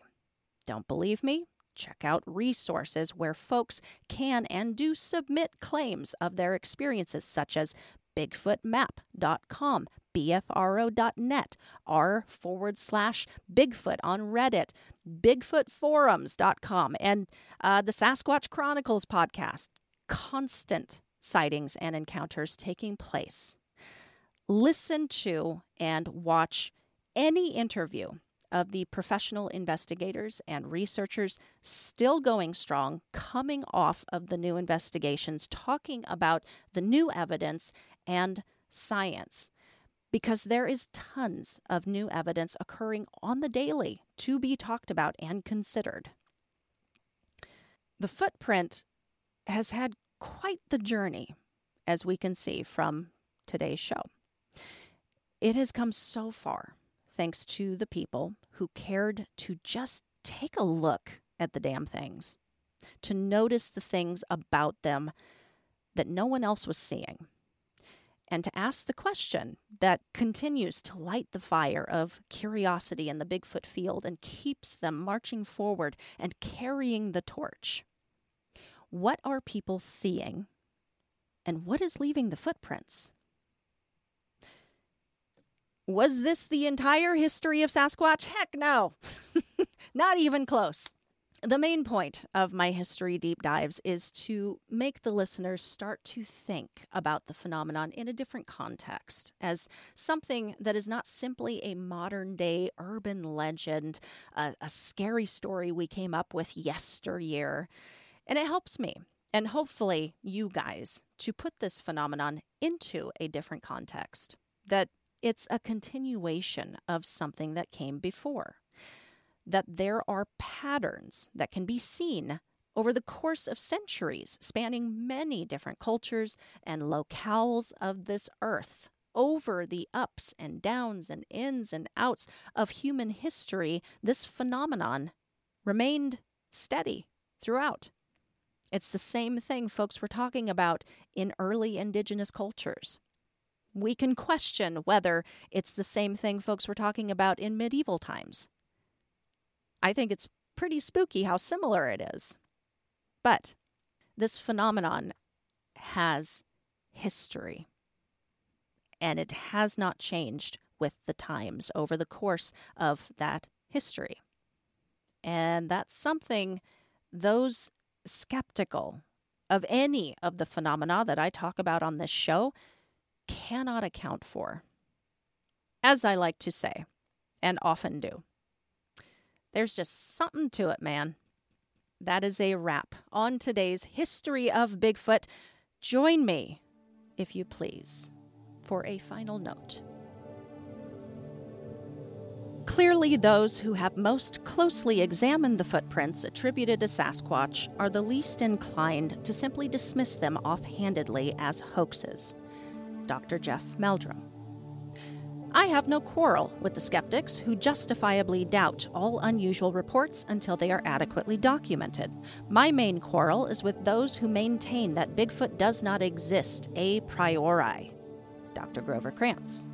Don't believe me check out resources where folks can and do submit claims of their experiences, such as BigfootMap.com, BFRO.net, r forward slash Bigfoot on Reddit, BigfootForums.com, and uh, the Sasquatch Chronicles podcast. Constant sightings and encounters taking place. Listen to and watch any interview of the professional investigators and researchers still going strong, coming off of the new investigations, talking about the new evidence and science. Because there is tons of new evidence occurring on the daily to be talked about and considered. The footprint has had quite the journey, as we can see from today's show. It has come so far thanks to the people who cared to just take a look at the damn things, to notice the things about them that no one else was seeing, and to ask the question that continues to light the fire of curiosity in the Bigfoot field and keeps them marching forward and carrying the torch. What are people seeing? And what is leaving the footprints? Was this the entire history of Sasquatch? Heck no. (laughs) Not even close. The main point of my history deep dives is to make the listeners start to think about the phenomenon in a different context, as something that is not simply a modern day urban legend, a, a scary story we came up with yesteryear. And it helps me, and hopefully you guys, to put this phenomenon into a different context. That it's a continuation of something that came before. That there are patterns that can be seen over the course of centuries, spanning many different cultures and locales of this earth. Over the ups and downs and ins and outs of human history, this phenomenon remained steady throughout. It's the same thing folks were talking about in early indigenous cultures. We can question whether it's the same thing folks were talking about in medieval times. I think it's pretty spooky how similar it is. But this phenomenon has history, and it has not changed with the times over the course of that history. And that's something those skeptical of any of the phenomena that I talk about on this show cannot account for. As I like to say, and often do. There's just something to it, man. That is a wrap on today's History of Bigfoot. Join me, if you please, for a final note. Clearly, those who have most closely examined the footprints attributed to Sasquatch are the least inclined to simply dismiss them offhandedly as hoaxes. Dr. Jeff Meldrum. I have no quarrel with the skeptics who justifiably doubt all unusual reports until they are adequately documented. My main quarrel is with those who maintain that Bigfoot does not exist a priori. Dr. Grover Krantz.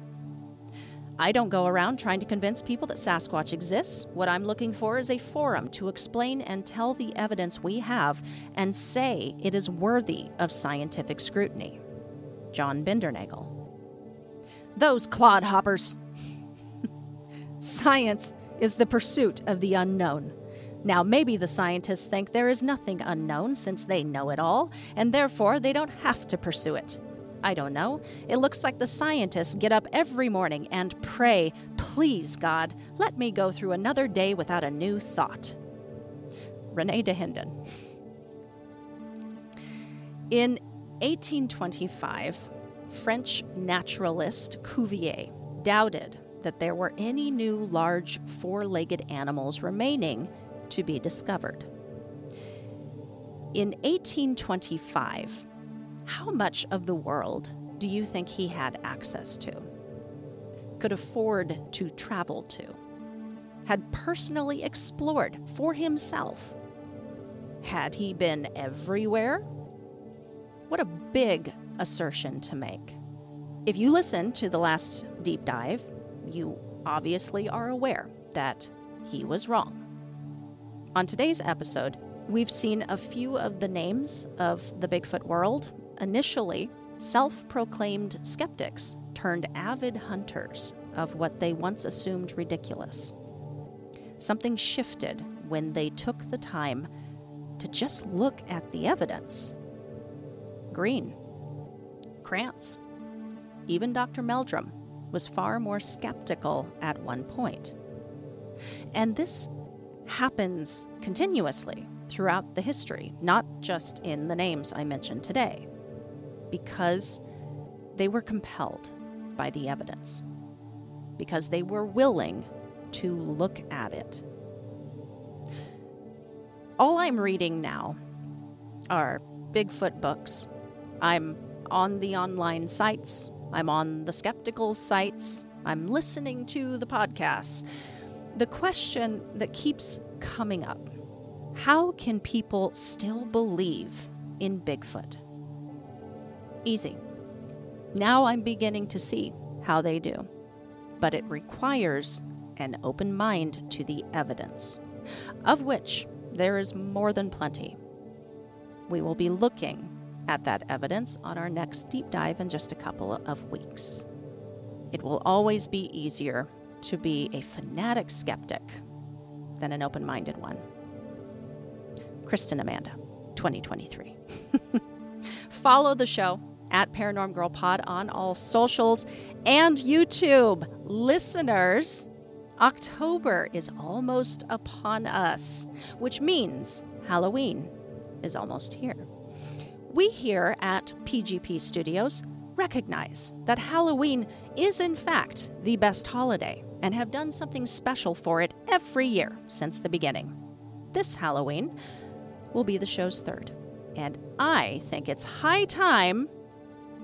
I don't go around trying to convince people that Sasquatch exists. What I'm looking for is a forum to explain and tell the evidence we have and say it is worthy of scientific scrutiny. John Bindernagel. Those clodhoppers. (laughs) Science is the pursuit of the unknown. Now, maybe the scientists think there is nothing unknown since they know it all, and therefore they don't have to pursue it. I don't know. It looks like the scientists get up every morning and pray, Please, God, let me go through another day without a new thought. Rene Dahinden. In 1825, French naturalist Cuvier doubted that there were any new large four legged animals remaining to be discovered. In 1825, how much of the world do you think he had access to? Could afford to travel to? Had personally explored for himself? Had he been everywhere? What a big assertion to make. If you listen to the last deep dive, you obviously are aware that he was wrong. On today's episode, we've seen a few of the names of the Bigfoot world. Initially, self proclaimed skeptics turned avid hunters of what they once assumed ridiculous. Something shifted when they took the time to just look at the evidence. Green, Krantz, even Dr. Meldrum was far more skeptical at one point. And this happens continuously throughout the history, not just in the names I mentioned today, because they were compelled by the evidence, because they were willing to look at it. All I'm reading now are Bigfoot books. I'm on the online sites I'm on the skeptical sites. I'm listening to the podcasts. The question that keeps coming up how can people still believe in Bigfoot? Easy. Now I'm beginning to see how they do. But it requires an open mind to the evidence, of which there is more than plenty. We will be looking at that evidence on our next deep dive in just a couple of weeks. It will always be easier to be a fanatic skeptic than an open minded one. Kristen Amanda, 2023. (laughs) Follow the show at Paranorm Girl Pod on all socials and YouTube. Listeners, October is almost upon us, which means Halloween is almost here. We here at PGP Studios recognize that Halloween is, in fact, the best holiday and have done something special for it every year since the beginning. This Halloween will be the show's third, and I think it's high time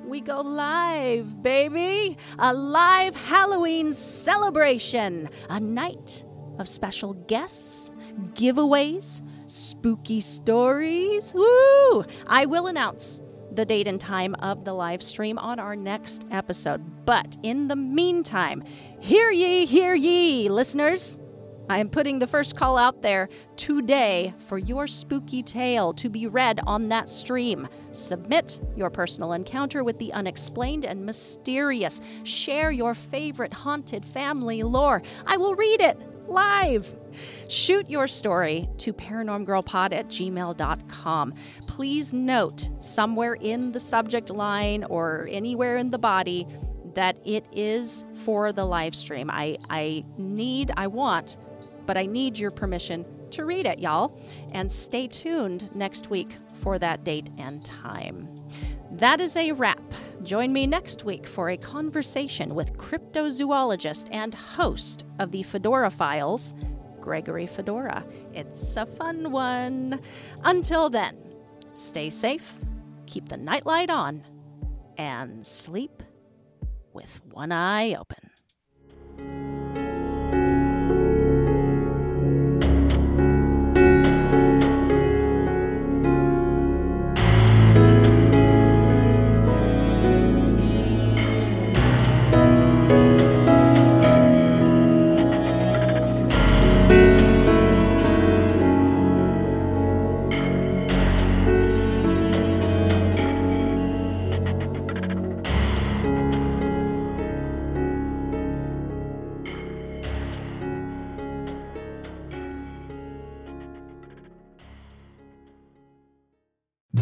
we go live, baby! A live Halloween celebration! A night of special guests, giveaways, spooky stories. Woo! I will announce the date and time of the live stream on our next episode. But in the meantime, hear ye, hear ye, listeners. I am putting the first call out there today for your spooky tale to be read on that stream. Submit your personal encounter with the unexplained and mysterious. Share your favorite haunted family lore. I will read it live. Shoot your story to paranormgirlpod at gmail.com. Please note somewhere in the subject line or anywhere in the body that it is for the live stream. I, I need, I want, but I need your permission to read it, y'all. And stay tuned next week for that date and time. That is a wrap. Join me next week for a conversation with cryptozoologist and host of the Fedora Files, Gregory Fedora. It's a fun one. Until then, stay safe, keep the nightlight on, and sleep with one eye open.